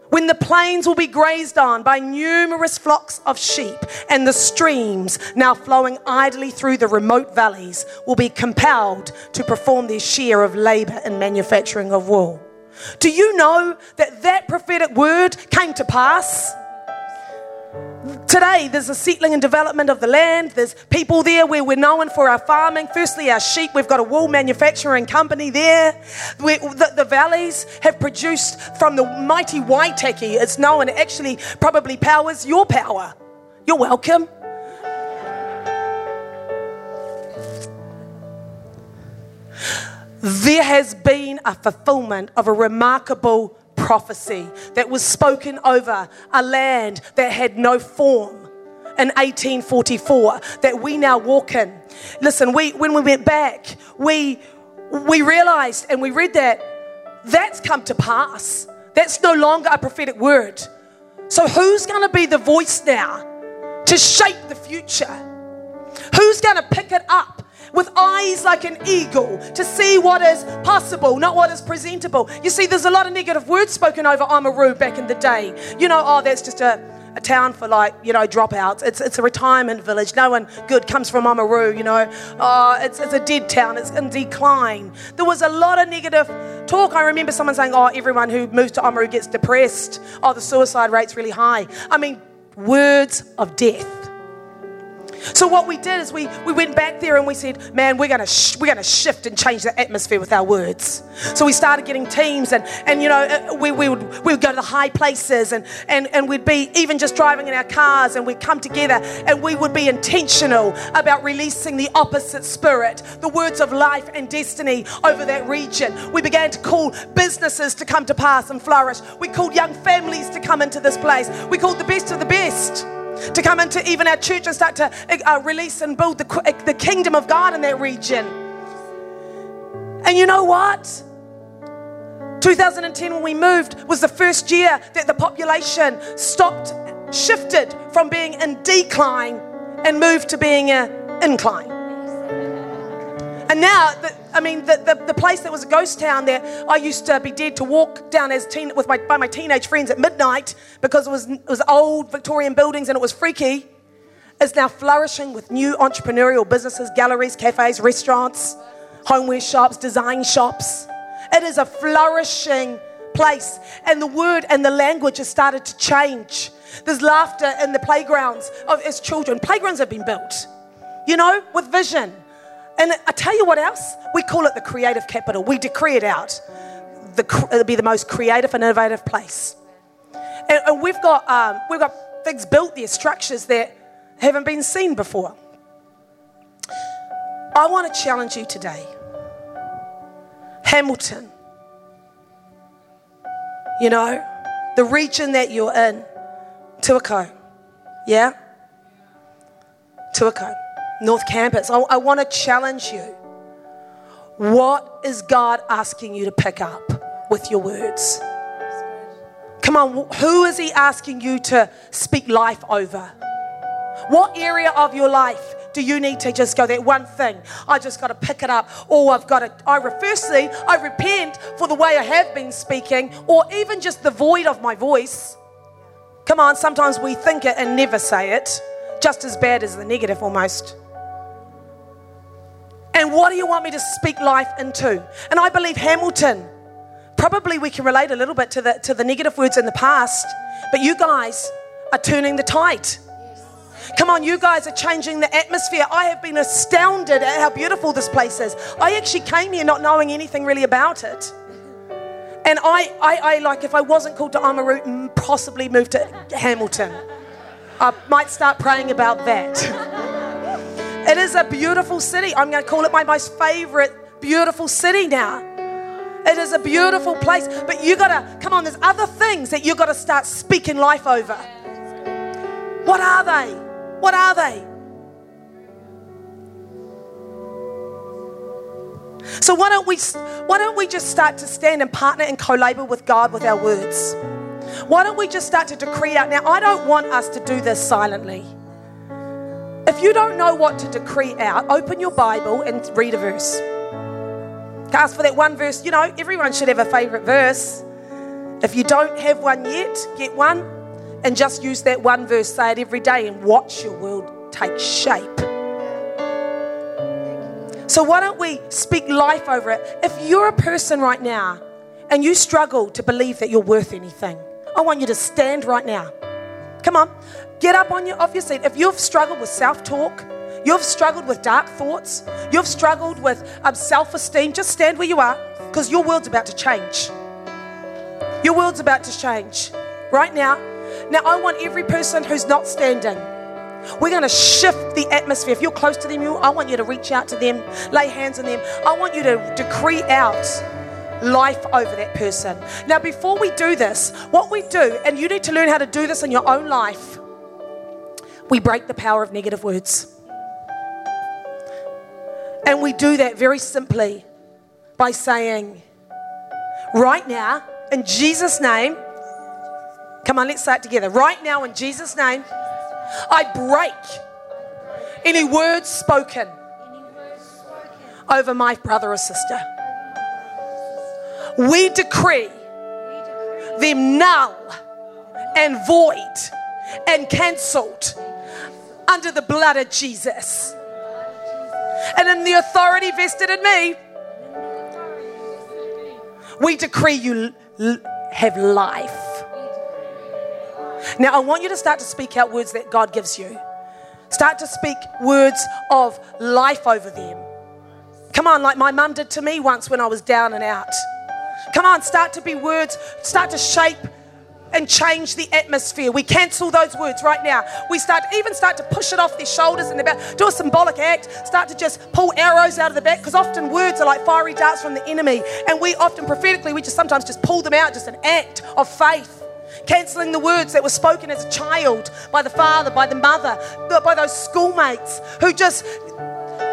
When the plains will be grazed on by numerous flocks of sheep, and the streams now flowing idly through the remote valleys will be compelled to perform their share of labor in manufacturing of wool. Do you know that that prophetic word came to pass? Today, there's a settling and development of the land. There's people there where we're known for our farming. Firstly, our sheep. We've got a wool manufacturing company there. We, the, the valleys have produced from the mighty Waitaki. It's known, it actually probably powers your power. You're welcome. There has been a fulfillment of a remarkable prophecy that was spoken over a land that had no form in 1844 that we now walk in. Listen, we when we went back, we we realized and we read that that's come to pass. That's no longer a prophetic word. So who's going to be the voice now to shape the future? Who's going to pick it up with eyes like an eagle to see what is possible, not what is presentable? You see, there's a lot of negative words spoken over Oamaru back in the day. You know, oh, that's just a, a town for like, you know, dropouts. It's, it's a retirement village. No one good comes from Oamaru, you know. Oh, it's, it's a dead town. It's in decline. There was a lot of negative talk. I remember someone saying, oh, everyone who moves to Oamaru gets depressed. Oh, the suicide rate's really high. I mean, words of death. So what we did is we, we went back there and we said, man, we're gonna sh- we're gonna shift and change the atmosphere with our words. So we started getting teams and and you know uh, we, we would we would go to the high places and and and we'd be even just driving in our cars and we'd come together and we would be intentional about releasing the opposite spirit, the words of life and destiny over that region. We began to call businesses to come to pass and flourish. We called young families to come into this place. We called the best of the best to come into even our church and start to uh, release and build the, the kingdom of God in that region. And you know what? 2010, when we moved, was the first year that the population stopped, shifted from being in decline and moved to being an incline. And now, the, I mean, the, the, the place that was a ghost town there, I used to be dead to walk down as teen with my by my teenage friends at midnight because it was it was old Victorian buildings and it was freaky. Is now flourishing with new entrepreneurial businesses, galleries, cafes, restaurants, homeware shops, design shops. It is a flourishing place, and the word and the language has started to change. There's laughter in the playgrounds of as children. Playgrounds have been built, you know, with vision. And I tell you what else? We call it the creative capital. We decree it out. The, it'll be the most creative and innovative place. And, and we've got um, we've got things built there, structures that haven't been seen before. I want to challenge you today. Hamilton, you know, the region that you're in, Tuakau, yeah? Tuakau, North Campus. I, I want to challenge you. What is God asking you to pick up with your words? Come on, who is He asking you to speak life over? What area of your life do you need to just go that one thing? I just got to pick it up, or I've got to. I firstly, I repent for the way I have been speaking, or even just the void of my voice. Come on, sometimes we think it and never say it, just as bad as the negative almost. And what do you want me to speak life into? And I believe Hamilton. Probably we can relate a little bit to the to the negative words in the past, but you guys are turning the tide. Come on, you guys are changing the atmosphere. I have been astounded at how beautiful this place is. I actually came here not knowing anything really about it. And I, I, I like, if I wasn't called to Oamaru, mm, possibly move to Hamilton. I might start praying about that. It is a beautiful city. I'm going to call it my most favorite beautiful city now. It is a beautiful place, but you got to come on. There's other things that you got to start speaking life over. What are they? What are they? So why don't we why don't we just start to stand and partner and co-labor with God with our words? Why don't we just start to decree out? Now I don't want us to do this silently. If you don't know what to decree out, open your Bible and read a verse. Ask for that one verse. You know, everyone should have a favorite verse. If you don't have one yet, get one and just use that one verse. Say it every day and watch your world take shape. So, why don't we speak life over it? If you're a person right now and you struggle to believe that you're worth anything, I want you to stand right now. Come on, get up on your, off your seat. If you've struggled with self talk, you've struggled with dark thoughts, you've struggled with um, self esteem, just stand where you are because your world's about to change. Your world's about to change right now. Now, I want every person who's not standing. We're going to shift the atmosphere. If you're close to them, you, I want you to reach out to them, lay hands on them. I want you to decree out life over that person. Now, before we do this, what we do, and you need to learn how to do this in your own life, we break the power of negative words. And we do that very simply by saying, right now, in Jesus' name, come on, let's say it together. Right now, in Jesus' name, I break any words spoken over my brother or sister. We decree them null and void and cancelled under the blood of Jesus. And in the authority vested in me, we decree you l- have life. Now, I want you to start to speak out words that God gives you. Start to speak words of life over them. Come on, like my mum did to me once when I was down and out. Come on, start to be words, start to shape and change the atmosphere. We cancel those words right now. We start even start to push it off their shoulders and back. Do a symbolic act. Start to just pull arrows out of the back because often words are like fiery darts from the enemy, and we often prophetically we just sometimes just pull them out, just an act of faith. Canceling the words that were spoken as a child by the father, by the mother, by those schoolmates who just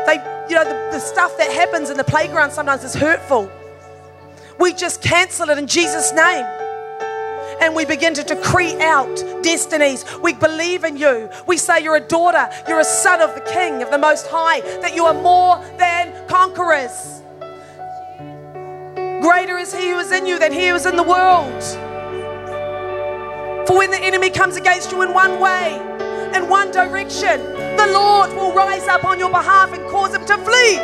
they you know the, the stuff that happens in the playground sometimes is hurtful. We just cancel it in Jesus' name and we begin to decree out destinies. We believe in you. We say you're a daughter, you're a son of the King, of the Most High, that you are more than conquerors. Greater is he who is in you than he who is in the world. For when the enemy comes against you in one way, in one direction, the Lord will rise up on your behalf and cause him to flee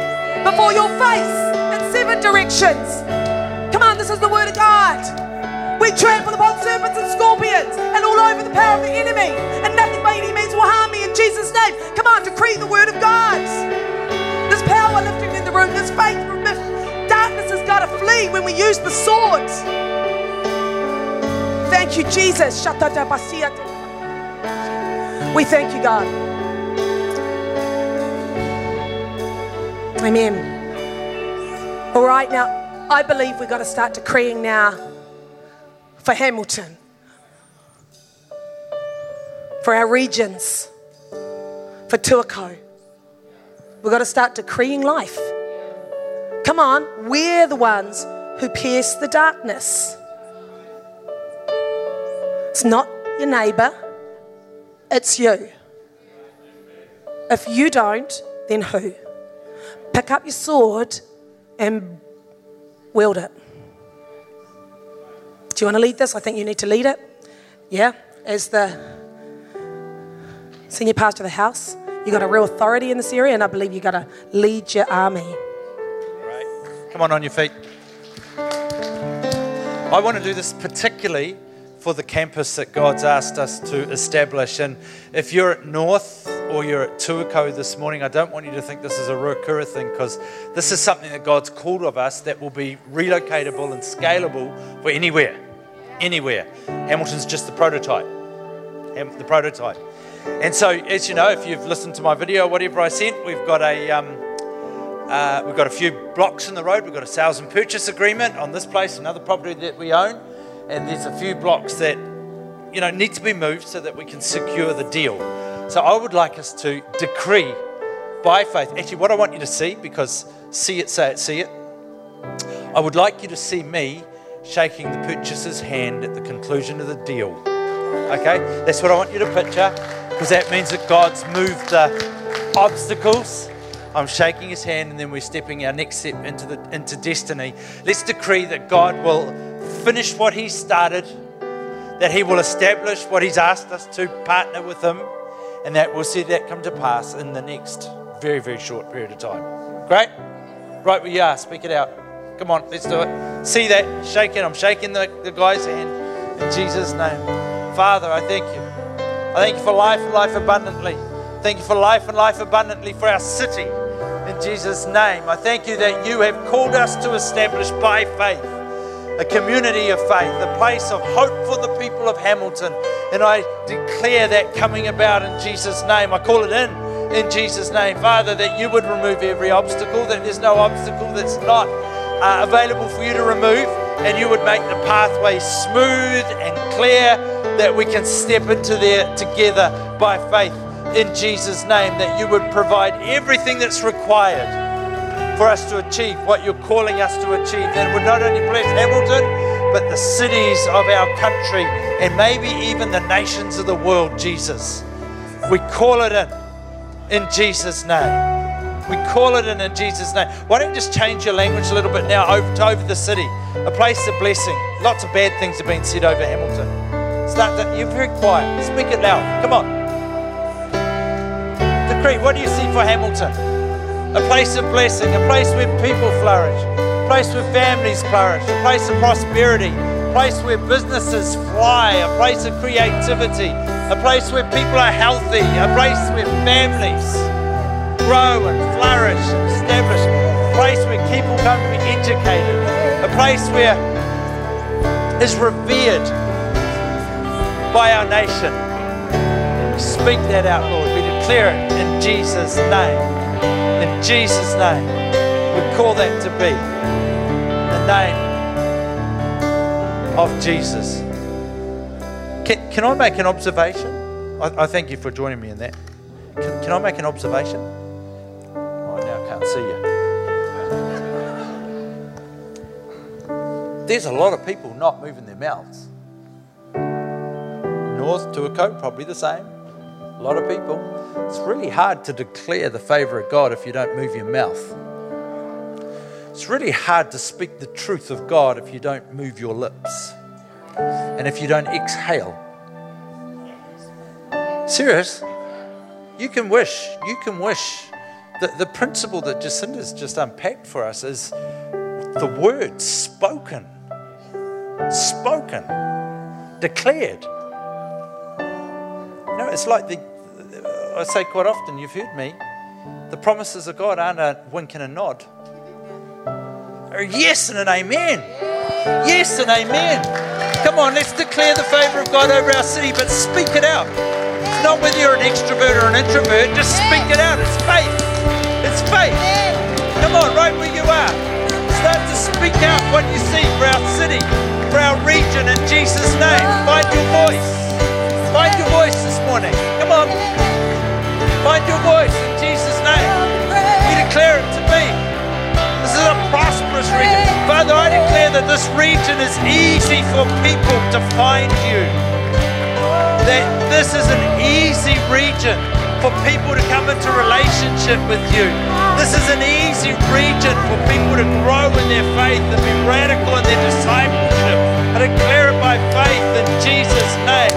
before your face in seven directions. Come on, this is the word of God. We trample upon serpents and scorpions and all over the power of the enemy, and nothing by any means will harm me in Jesus' name. Come on, decree the word of God. There's power lifting in the room, there's faith. Darkness has got to flee when we use the sword. Thank you, Jesus. We thank you, God. Amen. All right, now, I believe we've got to start decreeing now for Hamilton, for our regions, for Tuakau. We've got to start decreeing life. Come on, we're the ones who pierce the darkness. It's not your neighbor, it's you. If you don't, then who? Pick up your sword and wield it. Do you want to lead this? I think you need to lead it. Yeah, as the senior pastor of the house, you got a real authority in this area, and I believe you got to lead your army. Right. Come on, on your feet. I want to do this particularly for the campus that God's asked us to establish. And if you're at North or you're at Tuakau this morning, I don't want you to think this is a Ruakura thing because this is something that God's called of us that will be relocatable and scalable for anywhere. Anywhere. Hamilton's just the prototype. The prototype. And so, as you know, if you've listened to my video, whatever I sent, we've got a um, uh, we've got a few blocks in the road. We've got a sales and purchase agreement on this place, another property that we own, and there's a few blocks that you know need to be moved so that we can secure the deal. So I would like us to decree by faith. Actually, what I want you to see, because see it, say it, see it. I would like you to see me shaking the purchaser's hand at the conclusion of the deal. Okay, that's what I want you to picture because that means that God's moved the obstacles. I'm shaking his hand, and then we're stepping our next step into the into destiny. Let's decree that God will finish what He started, that He will establish what He's asked us to partner with Him, and that we'll see that come to pass in the next very very short period of time. Great, right where you are, speak it out. Come on, let's do it. See that shaking? I'm shaking the, the guy's hand in Jesus' name. Father, I thank you. I thank you for life and life abundantly. Thank you for life and life abundantly for our city. In Jesus' name, I thank you that you have called us to establish by faith a community of faith, a place of hope for the people of Hamilton. And I declare that coming about in Jesus' name. I call it in in Jesus' name. Father, that you would remove every obstacle, that there's no obstacle that's not uh, available for you to remove, and you would make the pathway smooth and clear that we can step into there together by faith in Jesus' name, that you would provide everything that's required for us to achieve what you're calling us to achieve. and That would not only bless Hamilton, but the cities of our country and maybe even the nations of the world, Jesus. We call it in, in Jesus' name. We call it in in Jesus' name. Why don't you just change your language a little bit now over to over the city, a place of blessing. Lots of bad things have been said over Hamilton. Start that. You're very quiet. Speak it loud. Come on. Decree. What do you see for Hamilton? A place of blessing, a place where people flourish, a place where families flourish, a place of prosperity, a place where businesses fly, a place of creativity, a place where people are healthy, a place where families grow and flourish and establish, a place where people come to be educated, a place where is revered by our nation. We Speak that out, Lord. We declare it in Jesus' name. In Jesus' name. We call that to be the name of Jesus. Can, can I make an observation? I, I thank you for joining me in that. Can, can I make an observation? See you. There's a lot of people not moving their mouths. North Tuakau, probably the same. A lot of people. It's really hard to declare the favour of God if you don't move your mouth. It's really hard to speak the truth of God if you don't move your lips and if you don't exhale. Serious? You can wish, you can wish. The, the principle that Jacinda's just unpacked for us is the word spoken, spoken, declared. You know, it's like the, I say quite often, you've heard me, the promises of God aren't a wink and a nod. They're yes and an amen. Yes and amen. Come on, let's declare the favor of God over our city, but speak it out. Not whether you're an extrovert or an introvert, just speak it out. It's faith. Faith. Come on, right where you are. Start to speak out what you see for our city, for our region in Jesus' name. Find your voice. Find your voice this morning. Come on. Find your voice in Jesus' name. You declare it to me. This is a prosperous region. Father, I declare that this region is easy for people to find you. That this is an easy region for people to come into relationship with you. This is an easy region for people to grow in their faith and be radical in their discipleship. I declare it by faith in Jesus' name.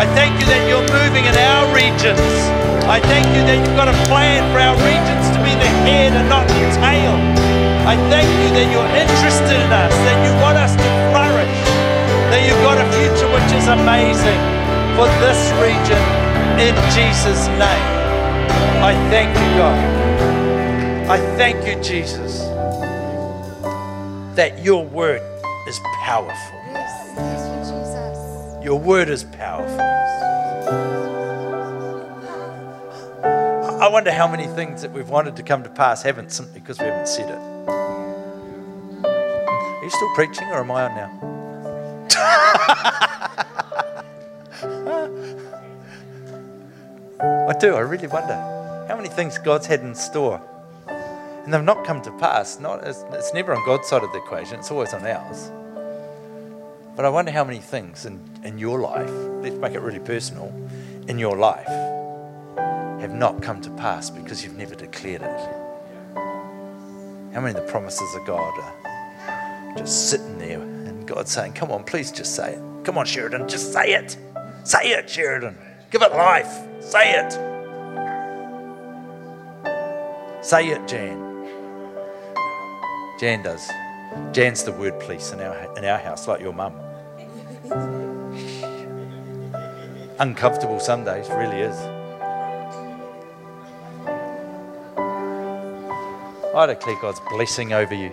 I thank you that you're moving in our regions. I thank you that you've got a plan for our regions to be the head and not the tail. I thank you that you're interested in us, that you want us to flourish, that you've got a future which is amazing for this region in Jesus' name. I thank you, God. I thank you, Jesus, that your word is powerful. Your word is powerful. I wonder how many things that we've wanted to come to pass haven't simply because we haven't said it. Are you still preaching or am I on now? I do, I really wonder how many things God's had in store and they've not come to pass. Not, it's, it's never on God's side of the equation, it's always on ours. But I wonder how many things in, in your life, let's make it really personal, in your life have not come to pass because you've never declared it. How many of the promises of God are just sitting there and God saying, Come on, please just say it. Come on, Sheridan, just say it. Say it, Sheridan. Give it life. Say it. Say it, Jan. Jan does. Jan's the word police in our, in our house, like your mum. Uncomfortable some days, really is. I declare God's blessing over you.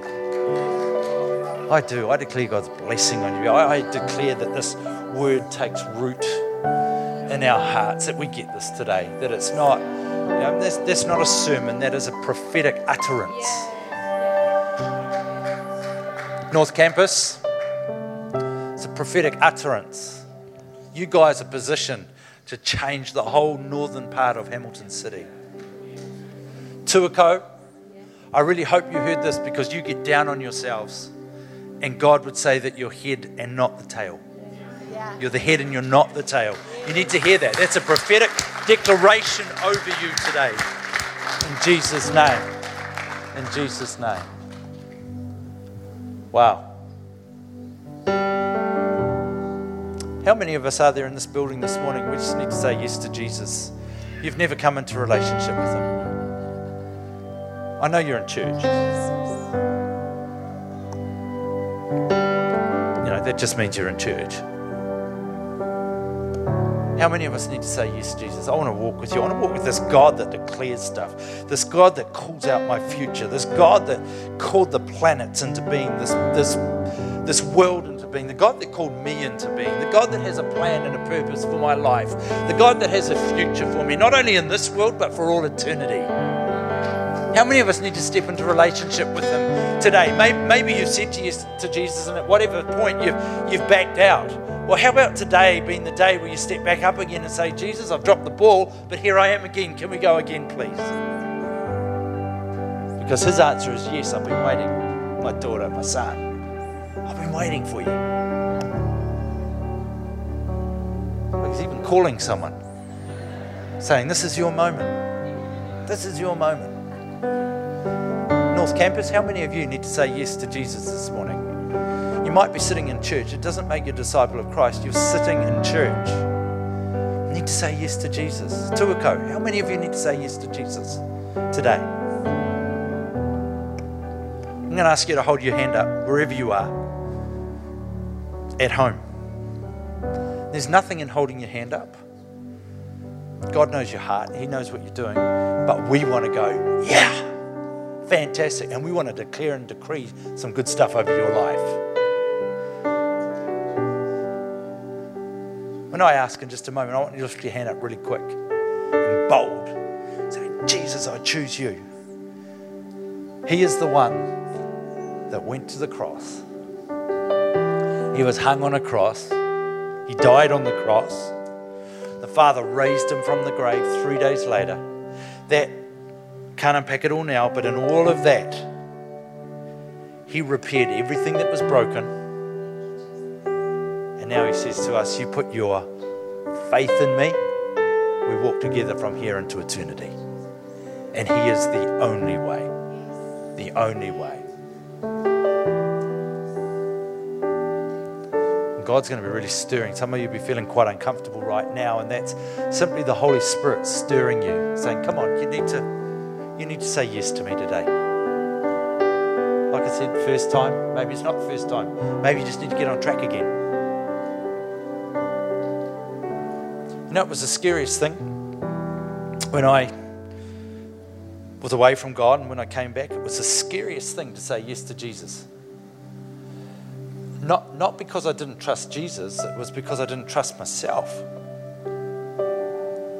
I do. I declare God's blessing on you. I, I declare that this word takes root in our hearts, that we get this today, that it's not, you know, that's, that's not a sermon, that is a prophetic utterance. North Campus, it's a prophetic utterance. You guys are positioned to change the whole northern part of Hamilton City. Tuakau, I really hope you heard this because you get down on yourselves and God would say that you're head and not the tail. You're the head and you're not the tail. You need to hear that. That's a prophetic declaration over you today. In Jesus' name. In Jesus' name. Wow. How many of us are there in this building this morning? We just need to say yes to Jesus. You've never come into a relationship with Him. I know you're in church. You know, that just means you're in church. How many of us need to say yes, Jesus? I want to walk with you. I want to walk with this God that declares stuff, this God that calls out my future, this God that called the planets into being, this, this, this world into being, the God that called me into being, the God that has a plan and a purpose for my life, the God that has a future for me, not only in this world, but for all eternity. How many of us need to step into relationship with Him today? Maybe, you've said to, yes, to Jesus, and at whatever point you've, you've backed out. Well, how about today being the day where you step back up again and say, Jesus, I've dropped the ball, but here I am again. Can we go again, please? Because His answer is yes, I've been waiting. My daughter, my son, I've been waiting for you. He's even calling someone, saying, This is your moment. This is your moment. North Campus, how many of you need to say yes to Jesus this morning? You might be sitting in church. It doesn't make you a disciple of Christ. You're sitting in church. You need to say yes to Jesus. Tuakau, how many of you need to say yes to Jesus today? I'm going to ask you to hold your hand up wherever you are at home. There's nothing in holding your hand up. God knows your heart, He knows what you're doing. But we want to go, yeah, fantastic. And we want to declare and decree some good stuff over your life. When I ask in just a moment, I want you to lift your hand up really quick and bold. Say, Jesus, I choose you. He is the one that went to the cross. He was hung on a cross. He died on the cross. The Father raised him from the grave three days later. That can't unpack it all now, but in all of that, He repaired everything that was broken. And now He says to us, You put your faith in me, we walk together from here into eternity. And He is the only way. The only way. God's going to be really stirring. Some of you will be feeling quite uncomfortable right now, and that's simply the Holy Spirit stirring you, saying, Come on, you need to, you need to say yes to me today. Like I said, first time, maybe it's not the first time. Maybe you just need to get on track again. You know, it was the scariest thing when I was away from God and when I came back, it was the scariest thing to say yes to Jesus. Not, not because I didn't trust Jesus, it was because I didn't trust myself.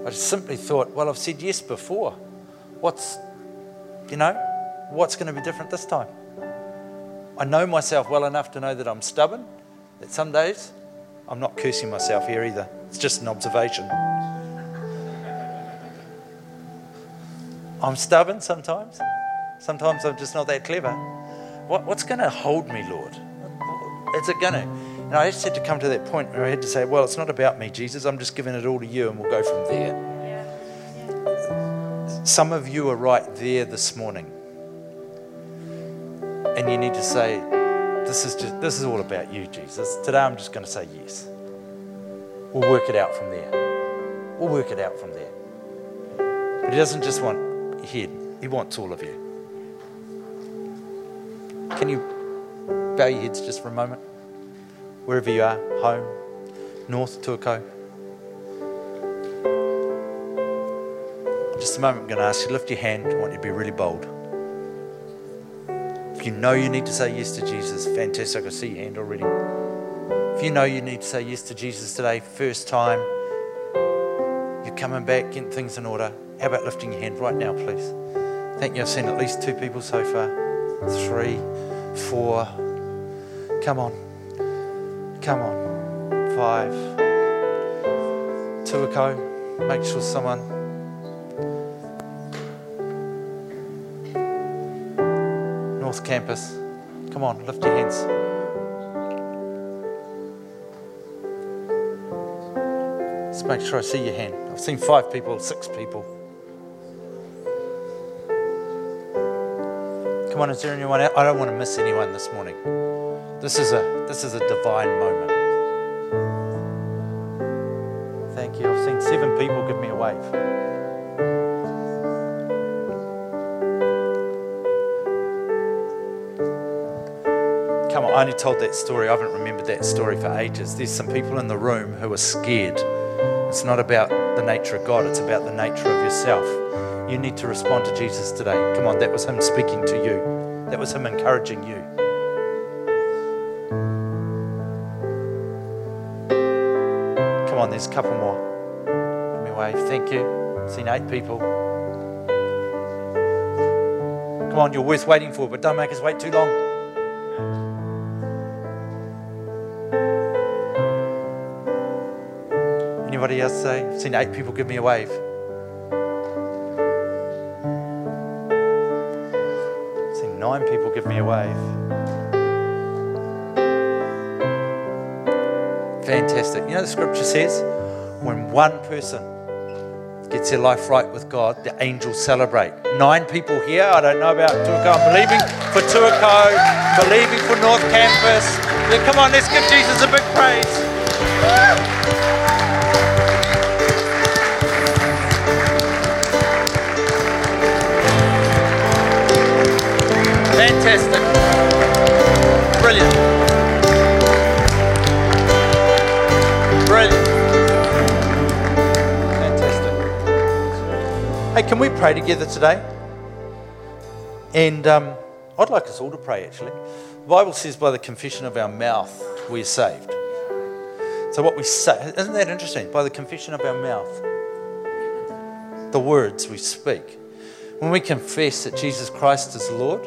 I just simply thought, well, I've said yes before. What's, you know, what's going to be different this time? I know myself well enough to know that I'm stubborn, that some days I'm not cursing myself here either. It's just an observation. I'm stubborn sometimes. Sometimes I'm just not that clever. What, what's going to hold me, Lord? Is it going to? And I just had to come to that point where I had to say, well, it's not about me, Jesus. I'm just giving it all to you and we'll go from there. Some of you are right there this morning. And you need to say, this is just this is all about you, Jesus. Today I'm just going to say yes. We'll work it out from there. We'll work it out from there. But he doesn't just want head, he wants all of you. Can you bow your heads just for a moment? Wherever you are, home, north, Tuakau. Just a moment, I'm going to ask you lift your hand. I want you to be really bold. If you know you need to say yes to Jesus, fantastic. I can see your hand already. If you know you need to say yes to Jesus today, first time, you're coming back, getting things in order, how about lifting your hand right now, please? Thank you. I've seen at least two people so far. Three, four. Come on. Come on. Five. Tuakau. Make sure someone. North Campus. Come on, lift your hands. Let's make sure I see your hand. I've seen five people, six people. Come on, is there anyone else? I don't want to miss anyone this morning. This is a this is a divine moment. Thank you. I've seen seven people give me a wave. Only told that story. I haven't remembered that story for ages. There's some people in the room who are scared. It's not about the nature of God, it's about the nature of yourself. You need to respond to Jesus today. Come on, that was Him speaking to you, that was Him encouraging you. Come on, there's a couple more. Give me wave. Thank you. Seen eight people. Come on, you're worth waiting for, but don't make us wait too long. Anybody else say? I've seen eight people give me a wave. I've seen nine people give me a wave. Fantastic. You know, the scripture says when one person gets their life right with God, the angels celebrate. Nine people here. I don't know about Tuakau. I'm believing for Tuakau, believing for North Campus. Then come on, let's give Jesus a big praise. Brilliant. Brilliant. Fantastic. Hey, can we pray together today? And um, I'd like us all to pray actually. The Bible says, by the confession of our mouth, we're saved. So, what we say, isn't that interesting? By the confession of our mouth, the words we speak. When we confess that Jesus Christ is Lord,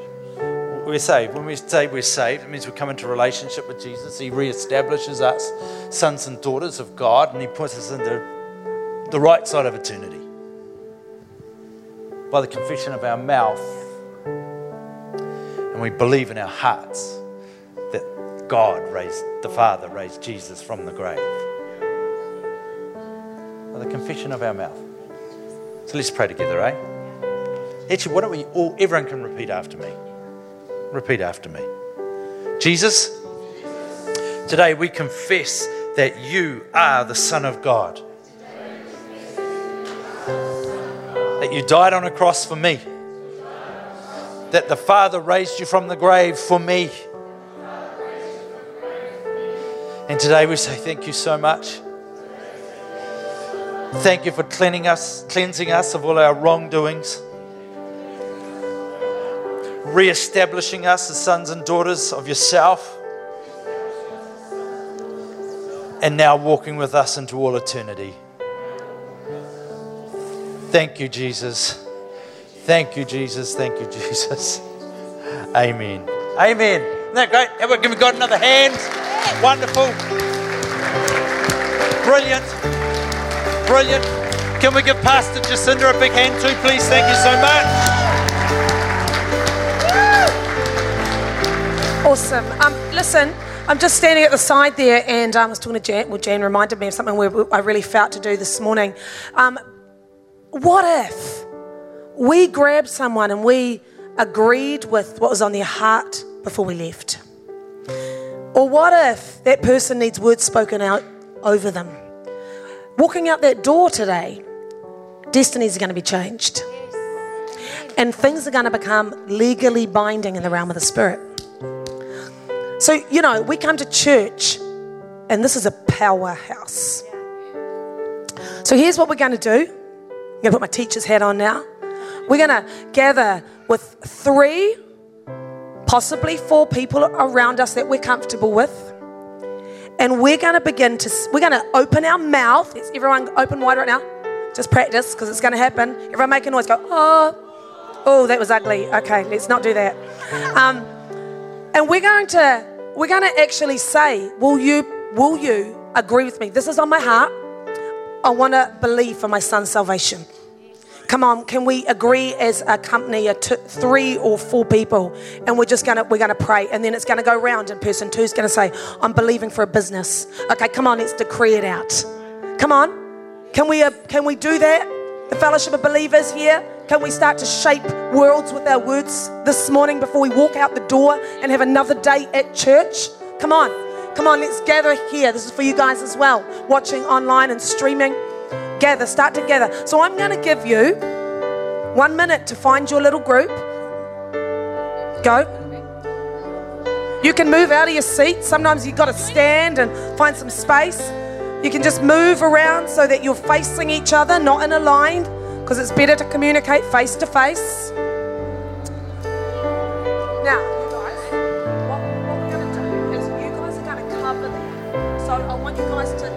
we're saved. When we say we're saved, it means we come into relationship with Jesus. He reestablishes us, sons and daughters of God, and He puts us into the right side of eternity. By the confession of our mouth, and we believe in our hearts that God raised, the Father raised Jesus from the grave. By the confession of our mouth. So let's pray together, eh? Actually, why don't we all, everyone can repeat after me. Repeat after me. Jesus, today we confess that you are the Son of God. That you died on a cross for me. That the Father raised you from the grave for me. And today we say thank you so much. Thank you for cleansing us, cleansing us of all our wrongdoings re-establishing us as sons and daughters of yourself and now walking with us into all eternity. Thank you jesus. Thank you jesus. Thank you jesus. Amen. Amen. Isn't that great? We given god another hand. Wonderful. Brilliant. Brilliant. Can we give pastor jacinda a big hand too please? Thank you so much Awesome. Um, listen, I'm just standing at the side there, and um, I was talking to Jan. Well, Jan reminded me of something we, I really felt to do this morning. Um, what if we grabbed someone and we agreed with what was on their heart before we left? Or what if that person needs words spoken out over them? Walking out that door today, destinies are going to be changed. And things are going to become legally binding in the realm of the spirit. So, you know, we come to church and this is a powerhouse. So, here's what we're going to do. I'm going to put my teacher's hat on now. We're going to gather with three, possibly four people around us that we're comfortable with. And we're going to begin to, we're going to open our mouth. Is everyone open wide right now? Just practice because it's going to happen. Everyone make a noise. Go, oh, oh, that was ugly. Okay, let's not do that. Um, and we're going to we're going to actually say, will you will you agree with me? This is on my heart. I want to believe for my son's salvation. Come on, can we agree as a company, a two, three or four people, and we're just gonna we're gonna pray, and then it's gonna go round, and person two is gonna say, "I'm believing for a business." Okay, come on, let's decree it out. Come on, can we uh, can we do that? The fellowship of believers here. Can we start to shape worlds with our words this morning before we walk out the door and have another day at church? Come on. Come on, let's gather here. This is for you guys as well, watching online and streaming. Gather, start together. So I'm going to give you one minute to find your little group. Go. You can move out of your seat. Sometimes you've got to stand and find some space. You can just move around so that you're facing each other, not in a line because it's better to communicate face to face. Now, you guys, what, what we're going to do is you guys are going to cover them. So I want you guys to,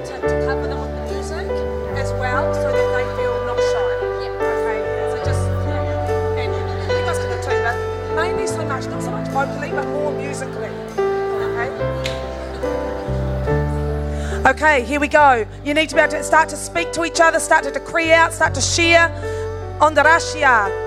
Okay, here we go. You need to be able to start to speak to each other, start to decree out, start to share on the Rashia.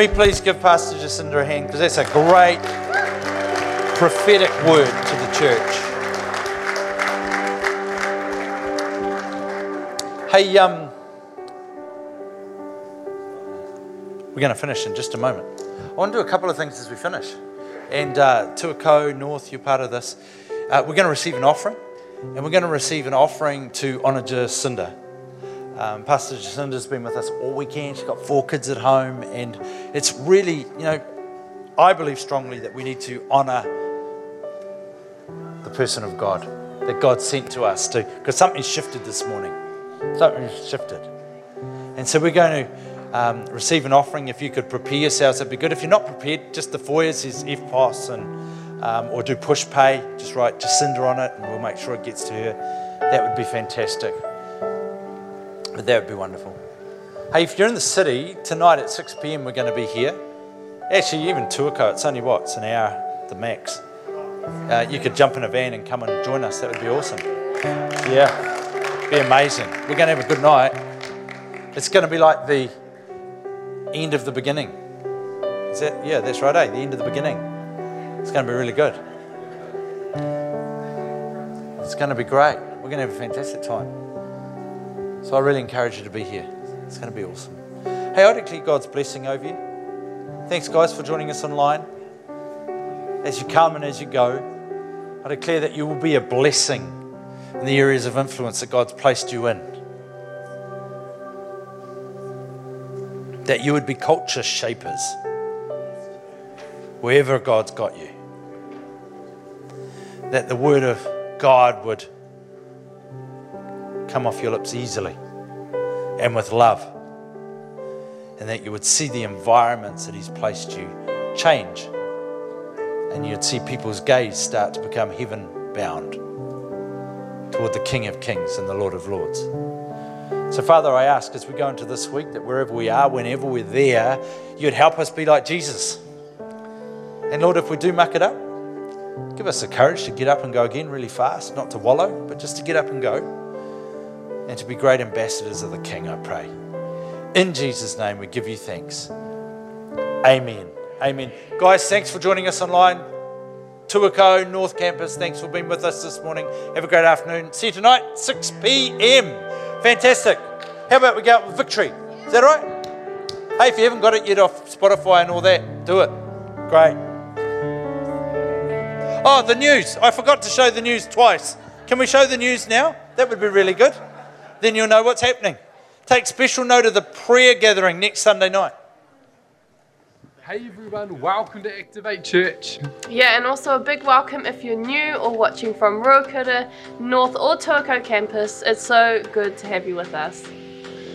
We please give Pastor Jacinda a hand? Because that's a great prophetic word to the church. Hey, um, we're going to finish in just a moment. I want to do a couple of things as we finish. And uh, Tuakau North, you're part of this. Uh, we're going to receive an offering, and we're going to receive an offering to honour Jacinda. Um, Pastor Jacinda's been with us all weekend. She's got four kids at home, and it's really, you know, I believe strongly that we need to honour the person of God that God sent to us to, because something shifted this morning. Something shifted. And so we're going to um, receive an offering. If you could prepare yourselves, that'd be good. If you're not prepared, just the foyer says EFTPOS and um, or do Pushpay. Just write Jacinda on it, and we'll make sure it gets to her. That would be fantastic. But that would be wonderful. Hey, if you're in the city, tonight at 6 p.m., we're going to be here. Actually, even Tuakau, it's only what? It's an hour, the max. Uh, you could jump in a van and come and join us. That would be awesome. Yeah, be amazing. We're going to have a good night. It's going to be like the end of the beginning. Is that? Yeah, that's right, eh? The end of the beginning. It's going to be really good. It's going to be great. We're going to have a fantastic time. So I really encourage you to be here. It's going to be awesome. Hey, I declare God's blessing over you. Thanks, guys, for joining us online. As you come and as you go, I declare that you will be a blessing in the areas of influence that God's placed you in. That you would be culture shapers wherever God's got you. That the word of God would come off your lips easily and with love. And that you would see the environments that He's placed you change. And you'd see people's gaze start to become heaven bound toward the King of Kings and the Lord of Lords. So, Father, I ask as we go into this week that wherever we are, whenever we're there, you'd help us be like Jesus. And Lord, if we do muck it up, give us the courage to get up and go again really fast, not to wallow, but just to get up and go and to be great ambassadors of the King, I pray. In Jesus' name, we give you thanks. Amen. Amen. Guys, thanks for joining us online. Tuakau, North Campus, thanks for being with us this morning. Have a great afternoon. See you tonight, 6 p.m. Fantastic. How about we go out with victory? Is that right? Hey, if you haven't got it yet off Spotify and all that, do it. Great. Oh, the news. I forgot to show the news twice. Can we show the news now? That would be really good then you'll know what's happening. Take special note of the prayer gathering next Sunday night. Hey everyone, welcome to Activate Church. Yeah, and also a big welcome if you're new or watching from Ruakura, North or Tuakau campus. It's so good to have you with us.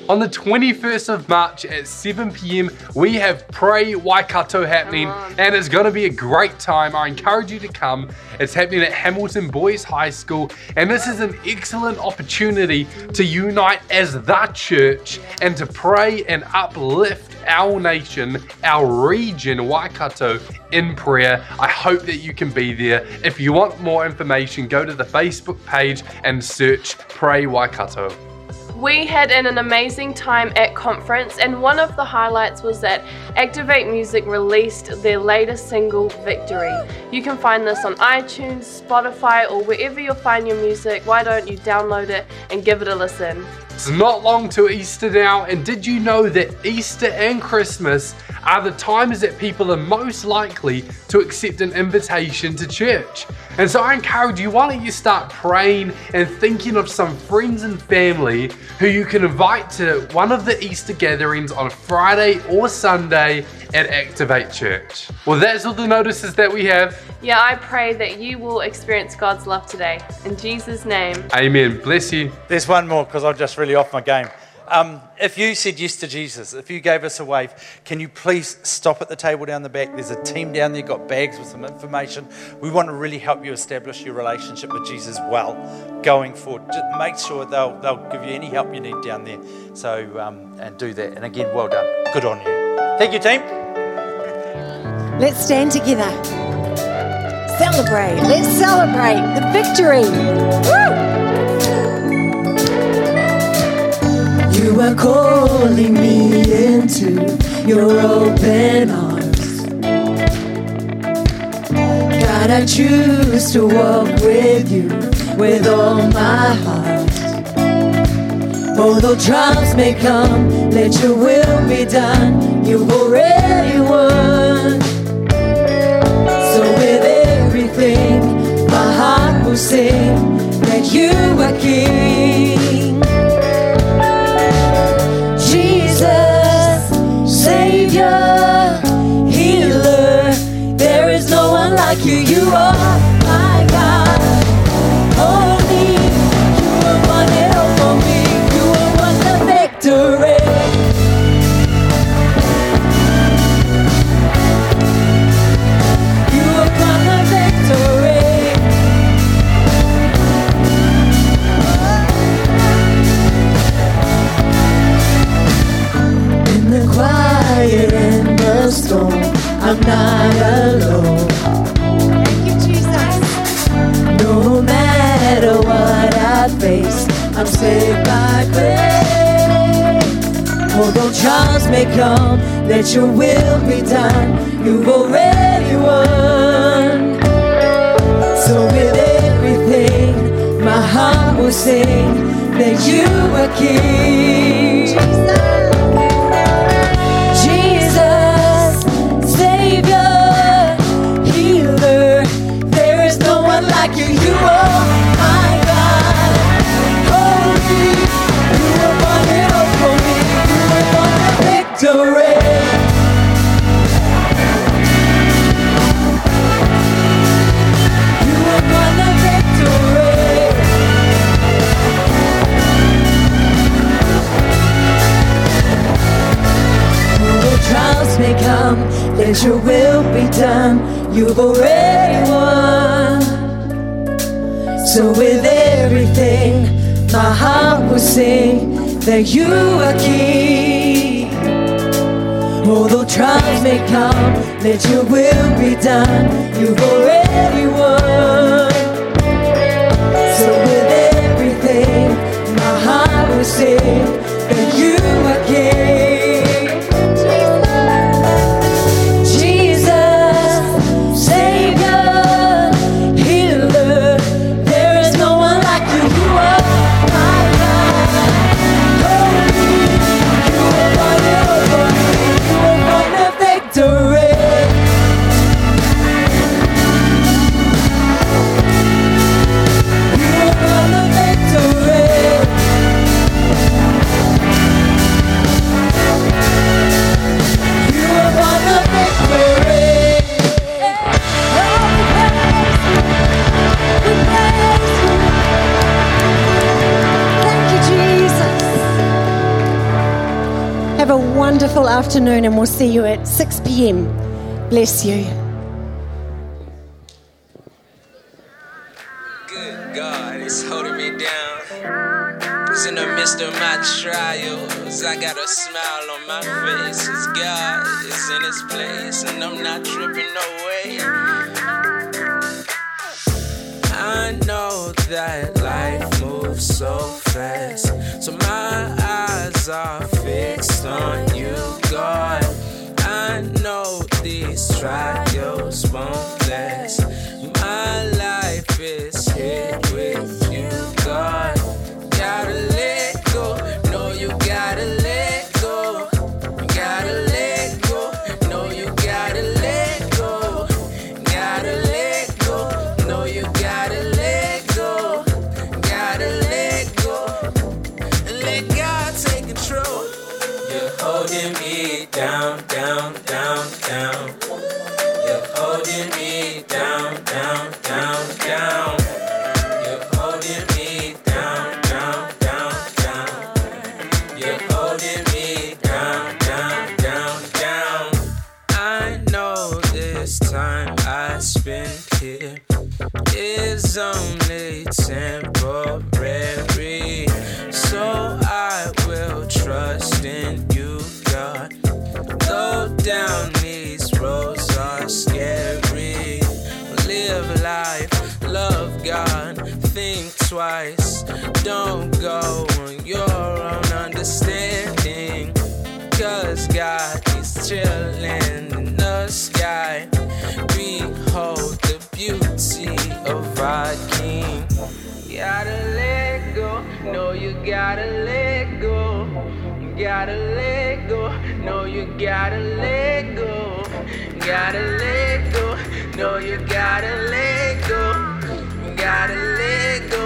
On the 21st of March at 7 pm, we have Pray Waikato happening, and it's going to be a great time. I encourage you to come. It's happening at Hamilton Boys High School, and this is an excellent opportunity to unite as the church and to pray and uplift our nation, our region, Waikato, in prayer. I hope that you can be there. If you want more information, go to the Facebook page and search Pray Waikato. We had an, an amazing time at conference, and one of the highlights was that Activate Music released their latest single, Victory. You can find this on iTunes, Spotify, or wherever you find your music. Why don't you download it and give it a listen? It's not long to Easter now, and did you know that Easter and Christmas are the times that people are most likely to accept an invitation to church. And so I encourage you, why don't you start praying and thinking of some friends and family who you can invite to one of the Easter gatherings on Friday or Sunday at Activate Church. Well, that's all the notices that we have. Yeah, I pray that you will experience God's love today. In Jesus' name. Amen. Bless you. There's one more because I'm just really off my game. Um, if you said yes to Jesus, if you gave us a wave, can you please stop at the table down the back? There's a team down there, got bags with some information. We want to really help you establish your relationship with Jesus well going forward. Just make sure they'll, they'll give you any help you need down there. So, um, and do that. And again, well done. Good on you. Thank you, team. Let's stand together. Celebrate. Let's celebrate the victory. Woo! You are calling me into your open arms. God, I choose to walk with you with all my heart. Although trials may come, let your will be done. You've already won. So with everything, my heart will sing that you are King. Like you. You are may come, let your will be done. You've already won. So with everything, my heart will sing that you are King. Your will be done. You've already won. So with everything, my heart will sing that you are king. Although trials may come, let your will be done. You've already won. So with everything, my heart will sing that you are king. Afternoon, and we'll see you at 6 p.m. Bless you. Good God, it's holding me down. Cause in the midst of my trials, I got a smile on my face. Cause God is in His place, and I'm not tripping. I know that life moves so fast, so my eyes are gotta let go. You gotta let go, no, you gotta let go. Gotta let go, no, you gotta let go. You gotta let go,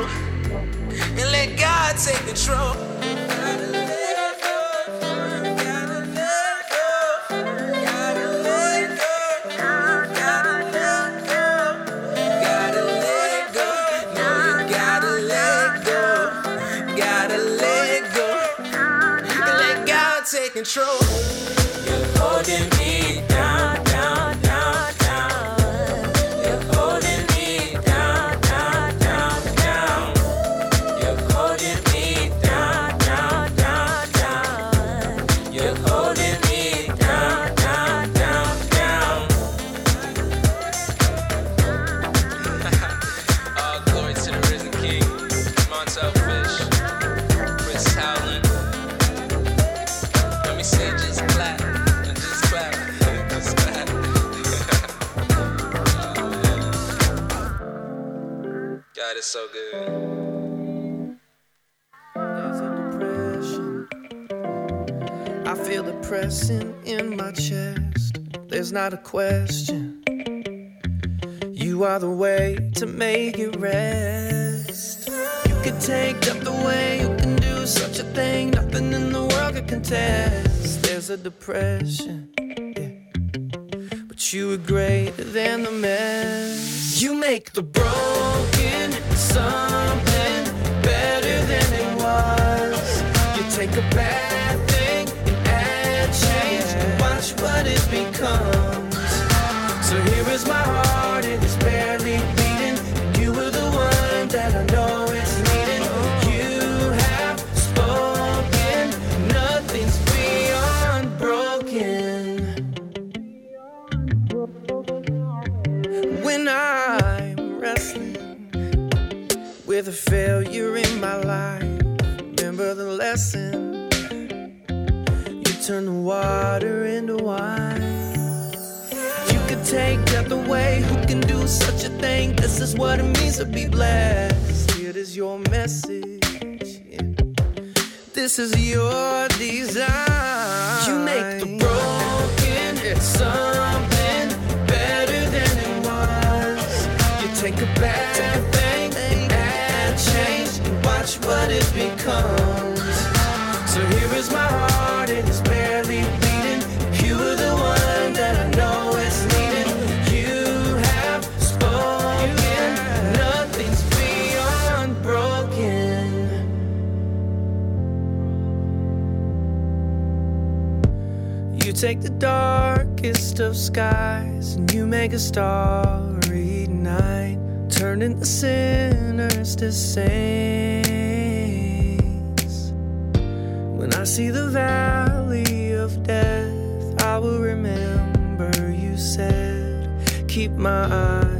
and let God take control. Control. You're holding in my chest. There's not a question. You are the way to make it rest. You can take death away. You can do such a thing. Nothing in the world can contest. There's a depression. yeah. But you are greater than the mess. You make the broken something better than it was. You take a bad what it becomes. So here is my heart, it is barely beating. You were the one that I know it's needing. You have spoken, nothing's beyond broken. When I'm wrestling with a failure in my life, remember the lesson. You turn the water into wine. You could take death away. Who can do such a thing? This is what it means to be blessed. It is your message. yeah. This is your design. You make the broken something better than it was. You take a bad thing, add change, and watch what it becomes. So here is my heart, take the darkest of skies and you make a starry night, turning the sinners to saints. When I see the valley of death, I will remember you said, Keep my eyes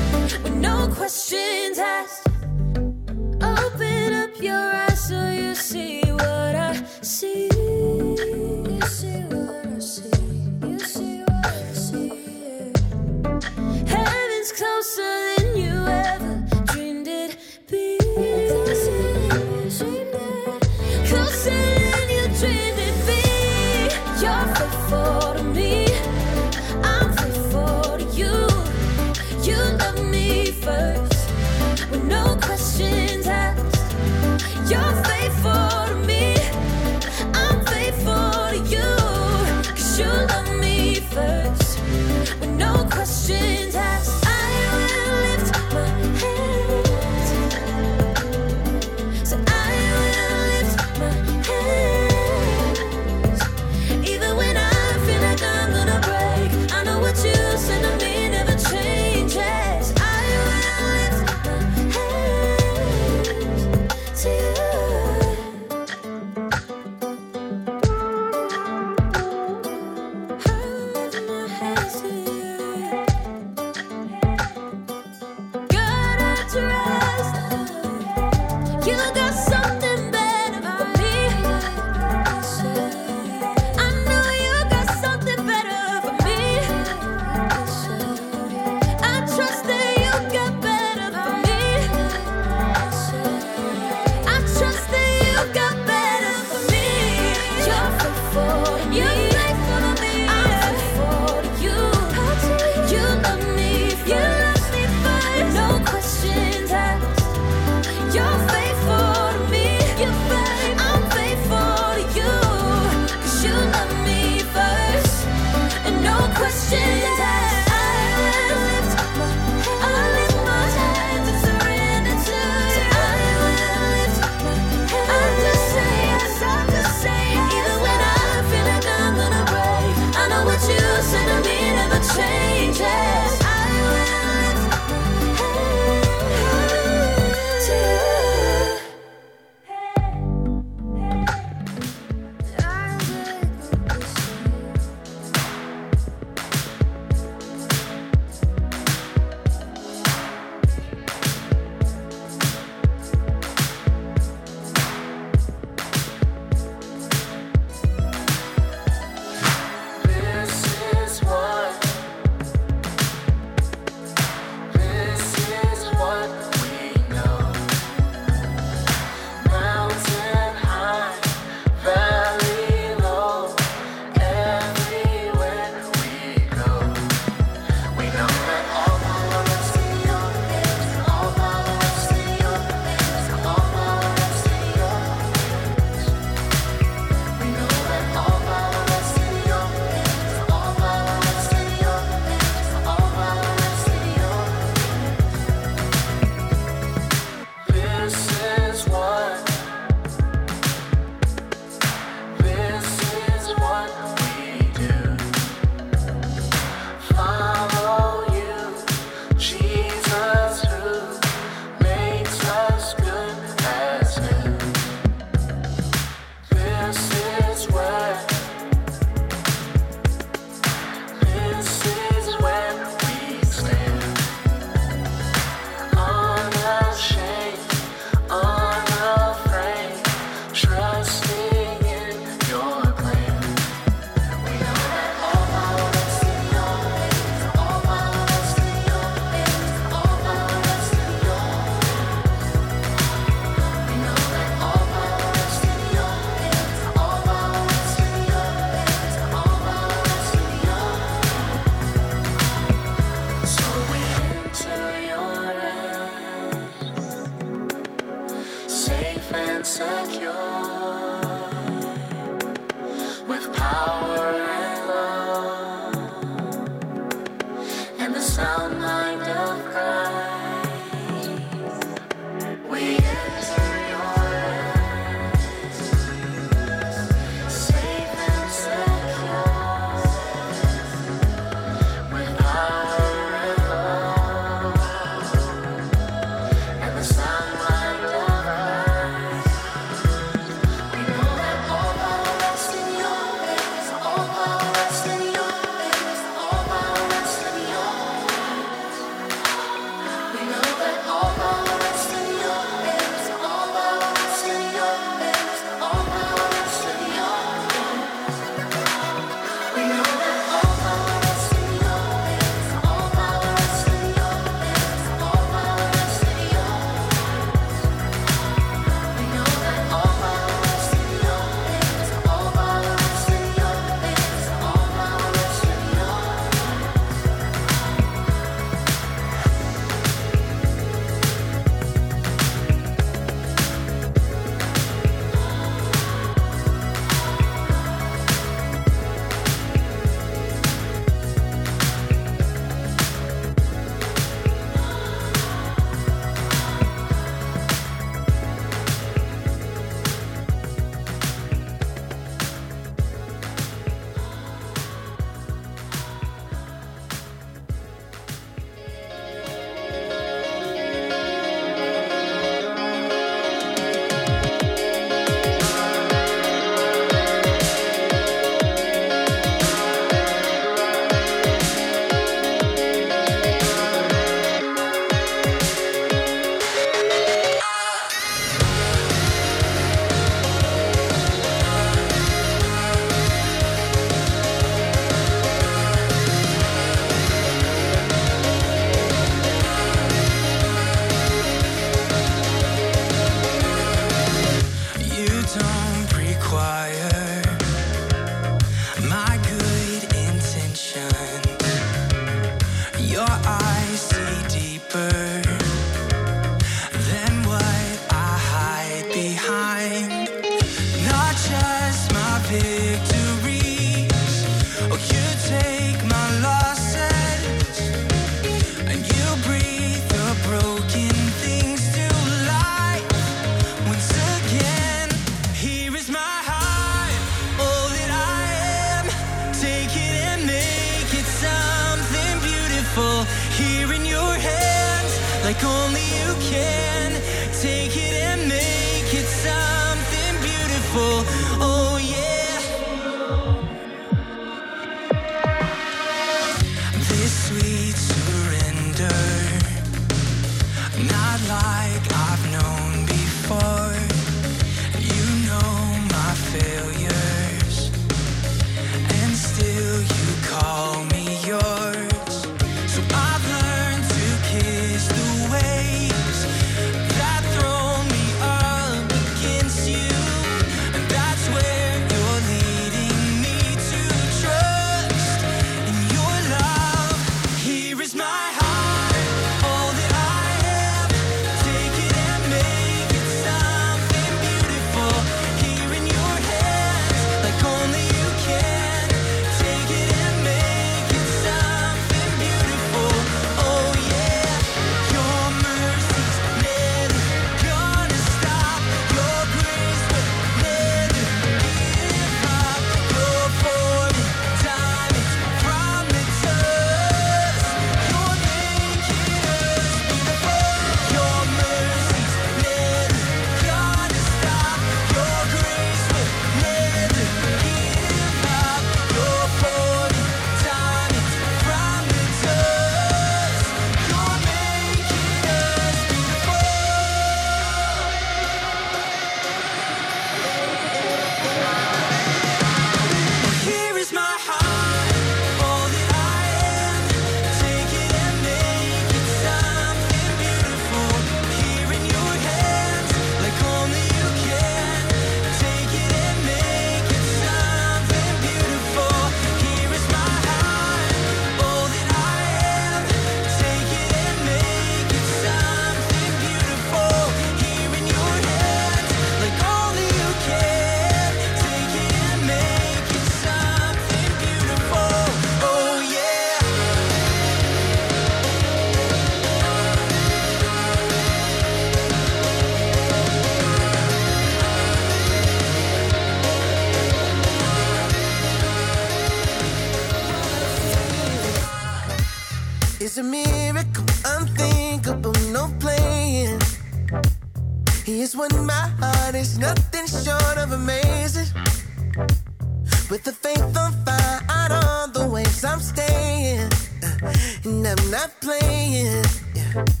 staying. Uh, And I'm not playing. Yeah.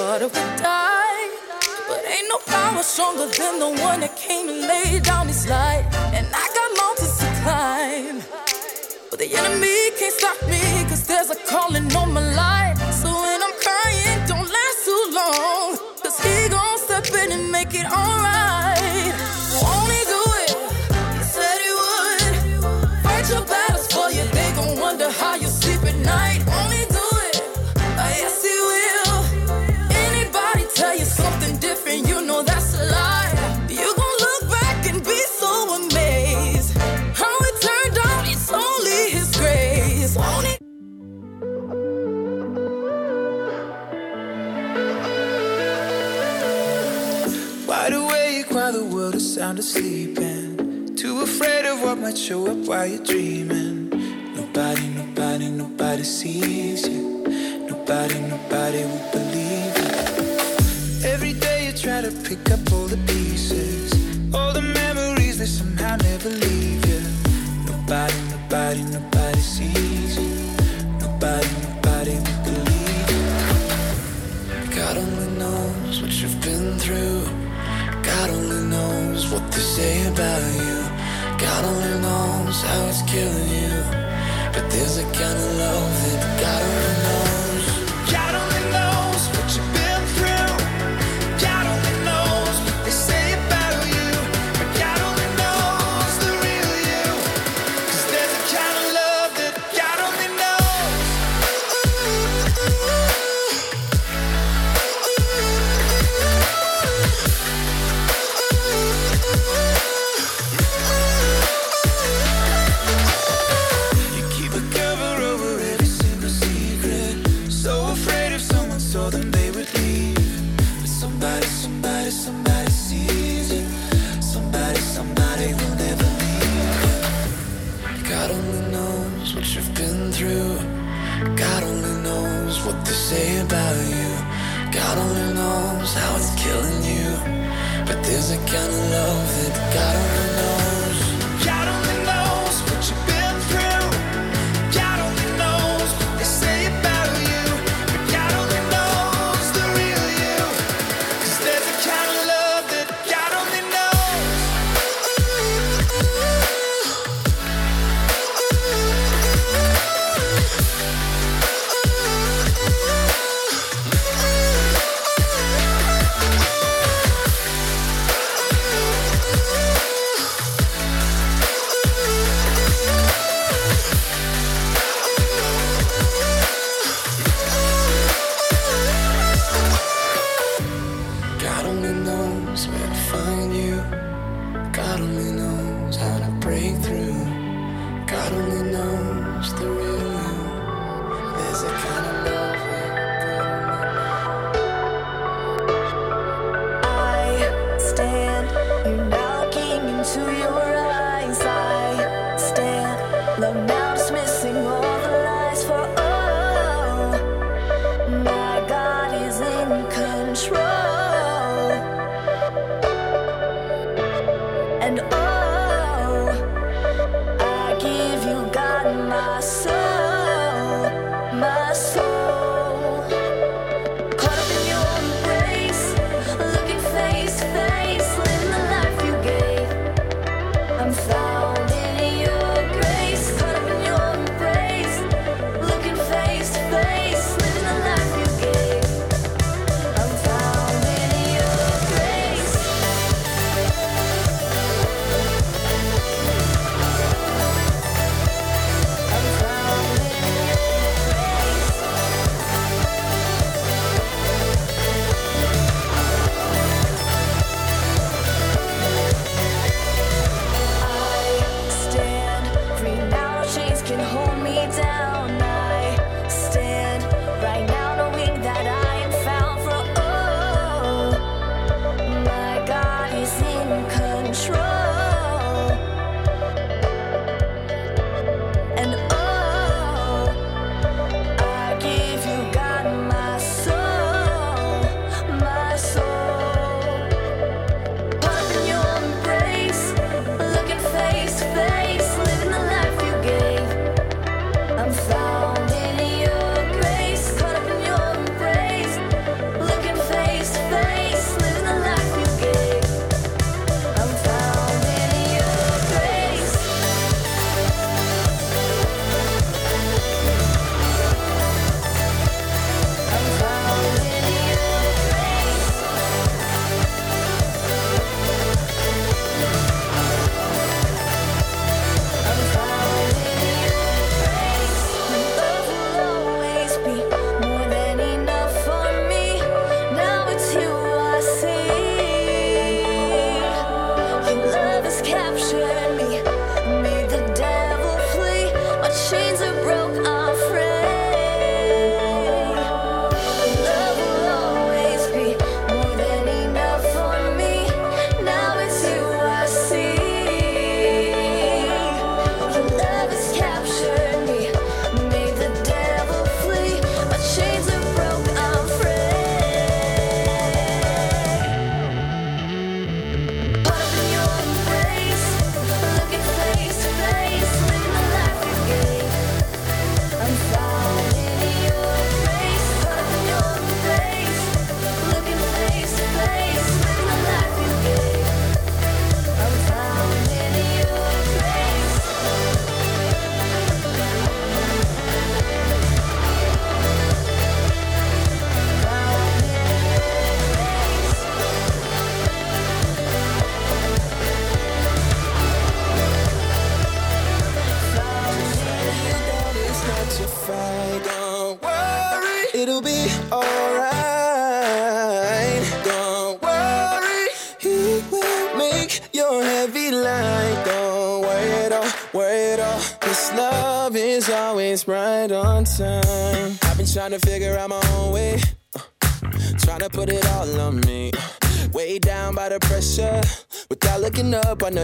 Bad I thought I die.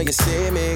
you see me.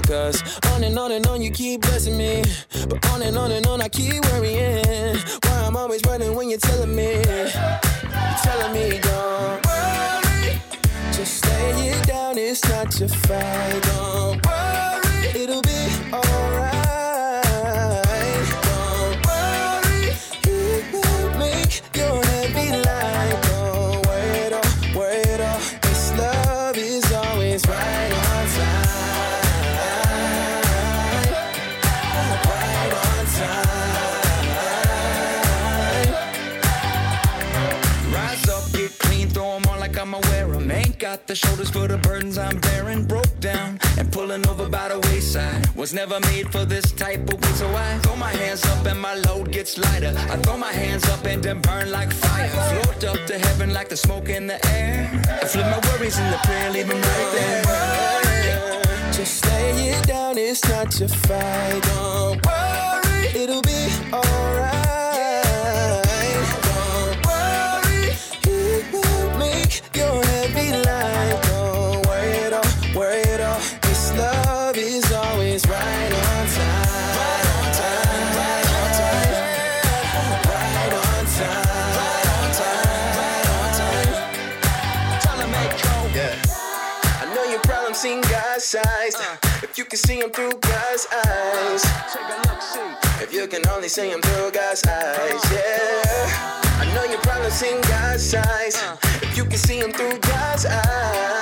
say I'm through God's eyes, yeah. I know your problems in God's eyes. If you can see him through God's eyes.